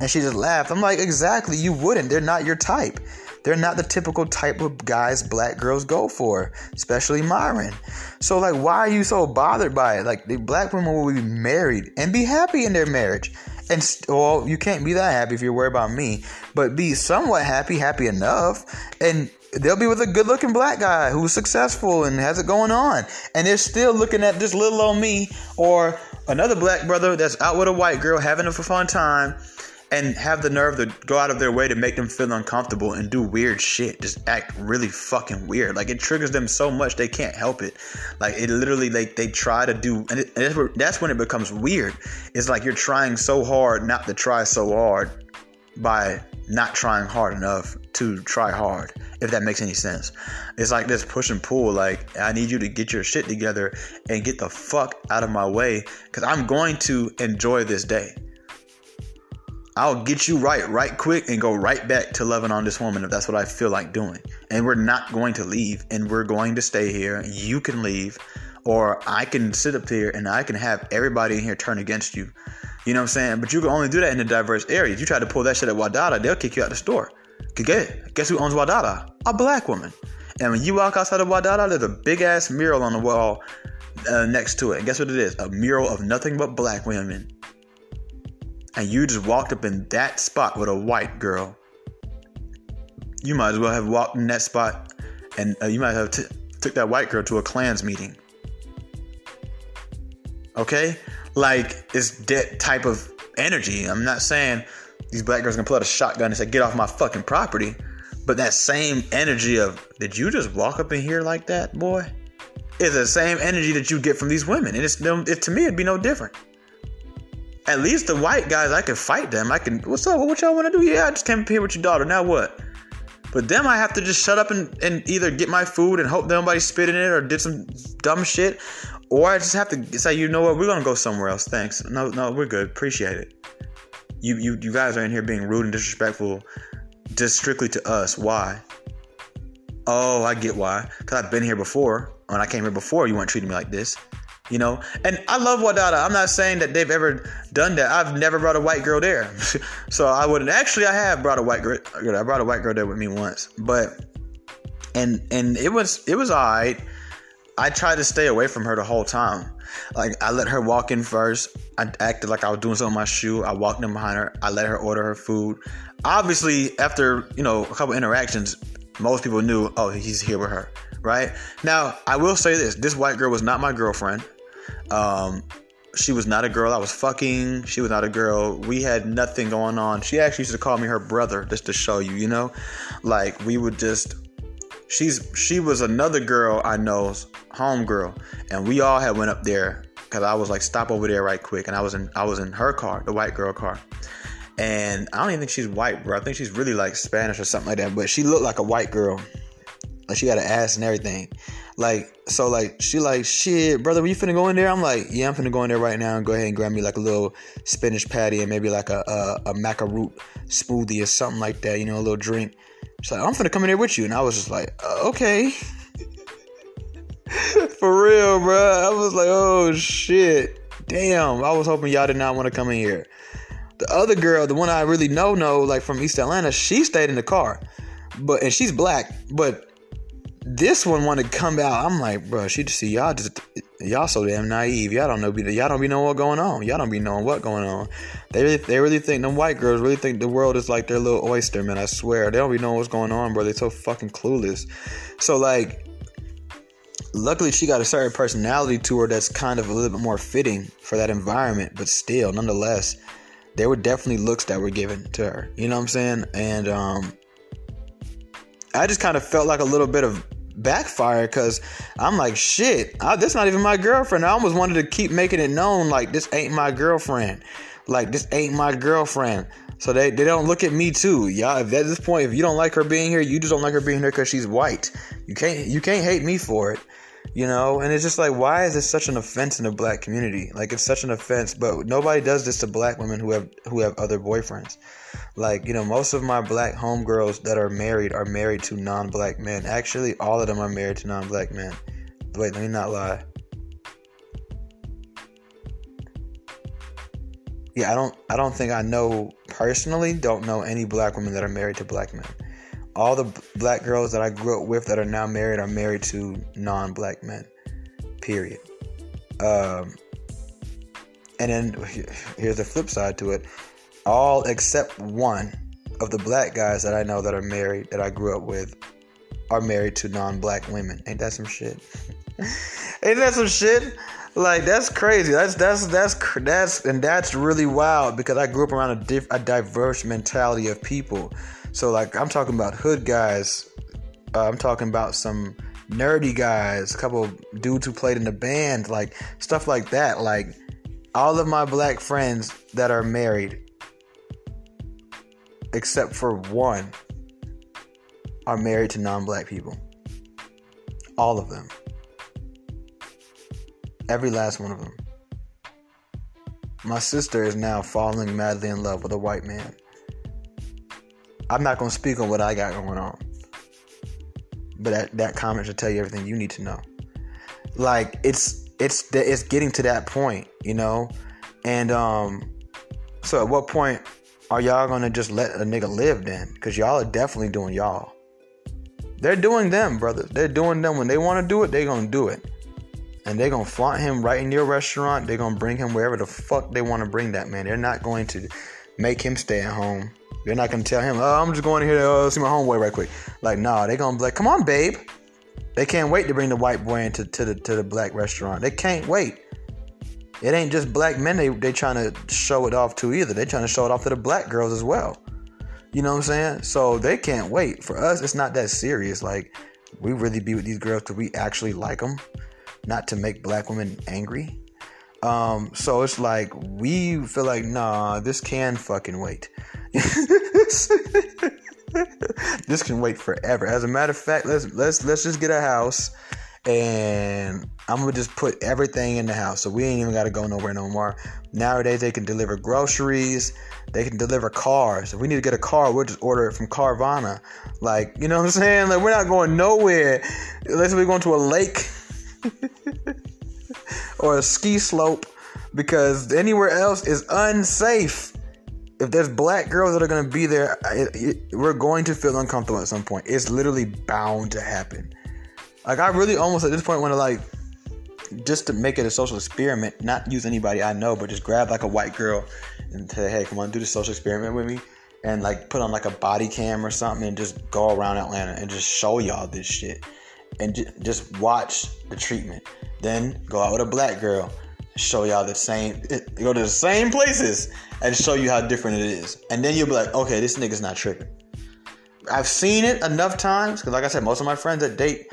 And she just laughed. I'm like, exactly, you wouldn't. They're not your type. They're not the typical type of guys black girls go for, especially Myron. So, like, why are you so bothered by it? Like, the black women will be married and be happy in their marriage. And, well, you can't be that happy if you're worried about me, but be somewhat happy, happy enough. And they'll be with a good looking black guy who's successful and has it going on. And they're still looking at this little old me or another black brother that's out with a white girl having a fun time and have the nerve to go out of their way to make them feel uncomfortable and do weird shit. Just act really fucking weird. Like it triggers them so much they can't help it. Like it literally like they try to do and, it, and that's when it becomes weird. It's like you're trying so hard not to try so hard by not trying hard enough to try hard if that makes any sense. It's like this push and pull like i need you to get your shit together and get the fuck out of my way because i'm going to enjoy this day I'll get you right, right quick, and go right back to loving on this woman if that's what I feel like doing. And we're not going to leave, and we're going to stay here. You can leave, or I can sit up here and I can have everybody in here turn against you. You know what I'm saying? But you can only do that in a diverse area. You try to pull that shit at Wadada, they'll kick you out the store. Guess who owns Wadada? A black woman. And when you walk outside of Wadada, there's a big ass mural on the wall uh, next to it. And guess what it is? A mural of nothing but black women. And you just walked up in that spot with a white girl. You might as well have walked in that spot and uh, you might have t- took that white girl to a Klans meeting. Okay? Like, it's that type of energy. I'm not saying these black girls gonna pull out a shotgun and say, get off my fucking property. But that same energy of, did you just walk up in here like that, boy? Is the same energy that you get from these women. And it's it, to me, it'd be no different. At least the white guys, I can fight them. I can, what's up? What y'all wanna do? Yeah, I just came here with your daughter. Now what? But them, I have to just shut up and, and either get my food and hope nobody spit in it or did some dumb shit, or I just have to say, you know what, we're gonna go somewhere else. Thanks. No, no, we're good. Appreciate it. You, you, you guys are in here being rude and disrespectful, just strictly to us. Why? Oh, I get why. Cause I've been here before. When I came here before, you weren't treating me like this you know? And i love wadada. I'm not saying that they've ever done that. I've never brought a white girl there. (laughs) So i wouldn't actually i have brought a white girl i brought a white girl there with me once. But and and it was it was all right. I tried to stay away from her the whole time. Like i let her walk in first. I acted like i was doing something my shoe. I walked in behind her. I let her order her food. Obviously after you know a couple interactions most people knew oh he's here with her right? Now i will say this. This white girl was not my girlfriend um, she was not a girl I was fucking. She was not a girl. We had nothing going on. She actually used to call me her brother just to show you, you know? Like we would just she's she was another girl I know's home girl. And we all had went up there because I was like, stop over there right quick. And I was in I was in her car, the white girl car. And I don't even think she's white, bro. I think she's really like Spanish or something like that. But she looked like a white girl. Like she got an ass and everything. Like, so like she like, shit, brother, you finna go in there? I'm like, yeah, I'm finna go in there right now and go ahead and grab me like a little spinach patty and maybe like a a, a maca root smoothie or something like that, you know, a little drink. She's like, I'm finna come in there with you. And I was just like, uh, okay. (laughs) For real, bro. I was like, oh shit. Damn. I was hoping y'all did not want to come in here. The other girl, the one I really know, know, like from East Atlanta, she stayed in the car. But and she's black, but this one wanted to come out. I'm like, bro, she just see y'all just y'all so damn naive. Y'all don't know y'all don't be knowing what going on. Y'all don't be knowing what going on. They really they really think them white girls really think the world is like their little oyster, man. I swear they don't be knowing what's going on, bro. They're so fucking clueless. So like, luckily she got a certain personality to her that's kind of a little bit more fitting for that environment. But still, nonetheless, there were definitely looks that were given to her. You know what I'm saying? And um, I just kind of felt like a little bit of backfire because I'm like, shit, I, this not even my girlfriend. I almost wanted to keep making it known like this ain't my girlfriend. Like this ain't my girlfriend. So they, they don't look at me too. Y'all, if at this point, if you don't like her being here, you just don't like her being here because she's white. You can't you can't hate me for it you know? And it's just like why is this such an offense in the black community? Like it's such an offense but nobody does this to black women who have who have other boyfriends. Like you know most of my black homegirls that are married are married to non-black men. Actually all of them are married to non-black men. Wait let me not lie. Yeah i don't i don't think i know personally don't know any black women that are married to black men all the black girls that I grew up with that are now married are married to non-black men. Period. Um, and then here's the flip side to it. All except one of the black guys that I know that are married that I grew up with are married to non-black women. Ain't that some shit? (laughs) Ain't that some shit? Like that's crazy. That's that's that's that's and that's really wild because I grew up around a, diff, a diverse mentality of people so like I'm talking about hood guys. Uh, I'm talking about some nerdy guys, a couple dudes who played in the band, like stuff like that. Like all of my black friends that are married, except for one, are married to non-black people. All of them. Every last one of them. My sister is now falling madly in love with a white man. I'm not to speak on what I got going on. But that, that comment should tell you everything you need to know. Like it's it's it's getting to that point, you know? And um so at what point are y'all to just let a nigga live then? Cuz y'all are definitely doing y'all. They're doing them, brother. They're doing them when they want to do it, they're going to do it. and they're gonna flaunt him right in your restaurant. They're gonna bring him wherever the fuck they want to bring that man. They're not going to make him stay at home. They're not gonna tell him, "Oh, I'm just going here to uh, see my homeboy right quick." Like, nah, they're gonna be like, "Come on, babe." They can't wait to bring the white boy into to the to the black restaurant. They can't wait. It ain't just black men they they trying to show it off to either. They trying to show it off to the black girls as well. You know what I'm saying? So they can't wait. For us, it's not that serious. Like we really be with these girls because we actually like them, not to make black women angry. Um, so it's like we feel like, nah, this can fucking wait. (laughs) this can wait forever. As a matter of fact, let's let's let's just get a house and I'm gonna just put everything in the house. So we ain't even gotta go nowhere no more. Nowadays they can deliver groceries, they can deliver cars. If we need to get a car, we'll just order it from Carvana. Like, you know what I'm saying? Like we're not going nowhere. Unless we're going to a lake (laughs) or a ski slope because anywhere else is unsafe. If there's black girls that are gonna be there, it, it, we're going to feel uncomfortable at some point. It's literally bound to happen. Like I really almost at this point want to like just to make it a social experiment, not use anybody I know, but just grab like a white girl and say, hey, come on, do the social experiment with me. And like put on like a body cam or something and just go around Atlanta and just show y'all this shit. And just watch the treatment. Then go out with a black girl, show y'all the same, go to the same places and show you how different it is. And then you'll be like, okay, this nigga's not tripping. I've seen it enough times because, like I said, most of my friends that date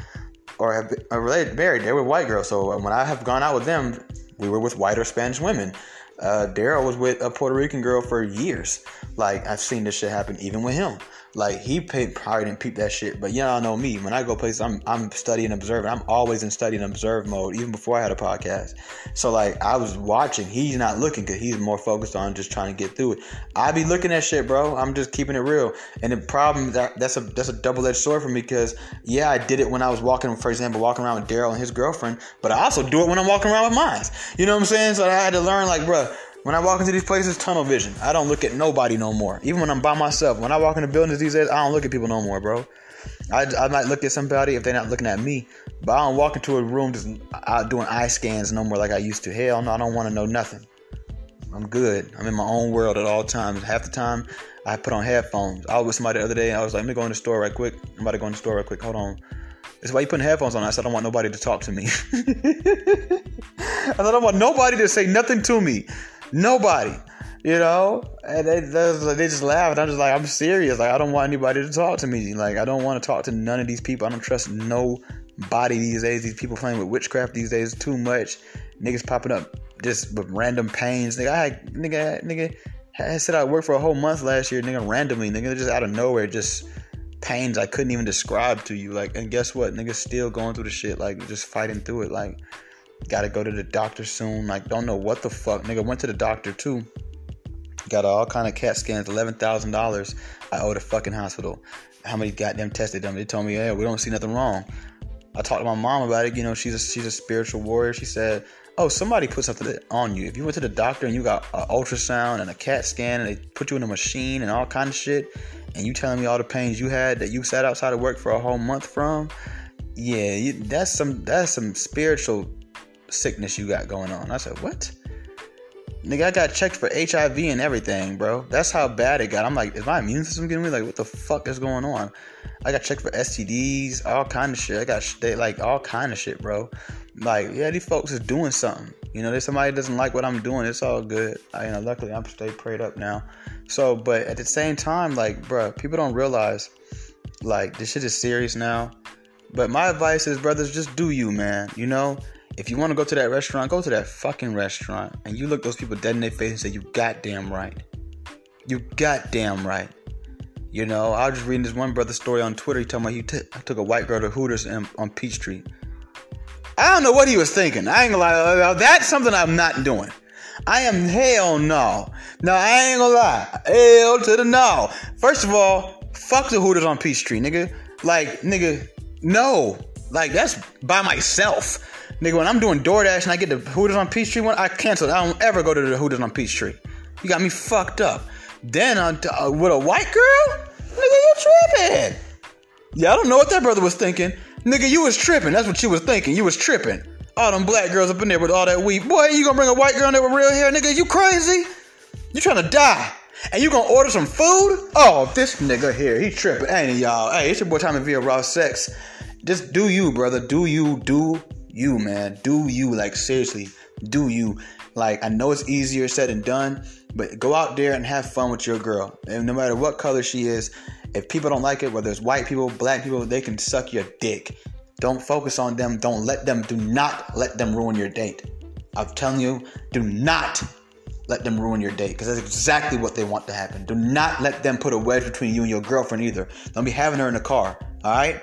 or have been, related, married, they were white girls. So when I have gone out with them, we were with white or Spanish women. Uh, Daryl was with a Puerto Rican girl for years. Like I've seen this shit happen even with him. Like he paid, probably didn't peep that shit, but y'all know me. When I go places, I'm I'm studying, observing. I'm always in study and observe mode, even before I had a podcast. So like I was watching. He's not looking because he's more focused on just trying to get through it. I be looking at shit, bro. I'm just keeping it real. And the problem that that's a that's a double edged sword for me because yeah, I did it when I was walking, for example, walking around with Daryl and his girlfriend, but I also do it when I'm walking around with mine. You know what I'm saying? So I had to learn, like, bro when I walk into these places, tunnel vision. I don't look at nobody no more. Even when I'm by myself. When I walk into buildings these days, I don't look at people no more, bro. I, I might look at somebody if they're not looking at me, but I don't walk into a room just out doing eye scans no more like I used to. Hell no, I don't want to know nothing. I'm good. I'm in my own world at all times. Half the time, I put on headphones. I was with somebody the other day. I was like, let me go in the store right quick. I'm about to go in the store right quick. Hold on. That's why you putting headphones on. I said I don't want nobody to talk to me. (laughs) I said I don't want nobody to say nothing to me. Nobody. You know, and they, they just laugh, and I'm just like, I'm serious. Like, I don't want anybody to talk to me. Like, I don't want to talk to none of these people. I don't trust nobody these days. These people playing with witchcraft these days too much. Niggas popping up just with random pains. Nigga, I nigga, nigga, I said I worked for a whole month last year. Nigga, randomly, nigga, just out of nowhere, just pains I couldn't even describe to you. Like, and guess what? Nigga, still going through the shit. Like, just fighting through it. Like Gotta go to the doctor soon. Like, don't know what the fuck. Nigga went to the doctor too. Got all kind of CAT scans, eleven thousand dollars. I owe the fucking hospital. How many goddamn tested them? They told me, yeah, we don't see nothing wrong. I talked to my mom about it. You know, she's a she's a spiritual warrior. She said, "Oh, somebody put something on you. If you went to the doctor and you got an ultrasound and a CAT scan and they put you in a machine and all kind of shit, and you telling me all the pains you had that you sat outside of work for a whole month from, yeah, that's some that's some spiritual sickness you got going on. I said, what? Nigga, I got checked for HIV and everything, bro. That's how bad it got. I'm like, is my immune system getting me? Like, what the fuck is going on? I got checked for STDs, all kind of shit. I got they, like all kind of shit, bro. Like, yeah, these folks is doing something. You know, there's somebody doesn't like what I'm doing. It's all good. I, you know, luckily I'm stay prayed up now. So, but at the same time, like, bro, people don't realize, like, this shit is serious now. But my advice is, brothers, just do you, man. You know, if you want to go to that restaurant, go to that fucking restaurant and you look those people dead in their face and say, You goddamn right. You goddamn right. You know, I was just reading this one brother story on Twitter. He told me he t- took a white girl to Hooters in, on Peachtree. I don't know what he was thinking. I ain't gonna lie. Uh, that's something I'm not doing. I am hell no. No, I ain't gonna lie. Hell to the no. First of all, fuck the Hooters on Peachtree, nigga. Like, nigga, no. Like, that's by myself. Nigga, when I'm doing DoorDash and I get the Hooters on Peachtree one, I cancel. I don't ever go to the Hooters on Peachtree. You got me fucked up. Then on uh, with a white girl, nigga, you tripping? Yeah, I don't know what that brother was thinking. Nigga, you was tripping. That's what you was thinking. You was tripping. All them black girls up in there with all that weed. Boy, you gonna bring a white girl in there with real hair, nigga? You crazy? You trying to die? And you gonna order some food? Oh, this nigga here, he tripping, ain't he, y'all? Hey, it's your boy Tommy via Raw Sex. Just do you, brother. Do you, do you, man. Do you, like, seriously, do you. Like, I know it's easier said than done, but go out there and have fun with your girl. And no matter what color she is, if people don't like it, whether it's white people, black people, they can suck your dick. Don't focus on them. Don't let them, do not let them ruin your date. I'm telling you, do not let them ruin your date because that's exactly what they want to happen. Do not let them put a wedge between you and your girlfriend either. Don't be having her in the car. All right?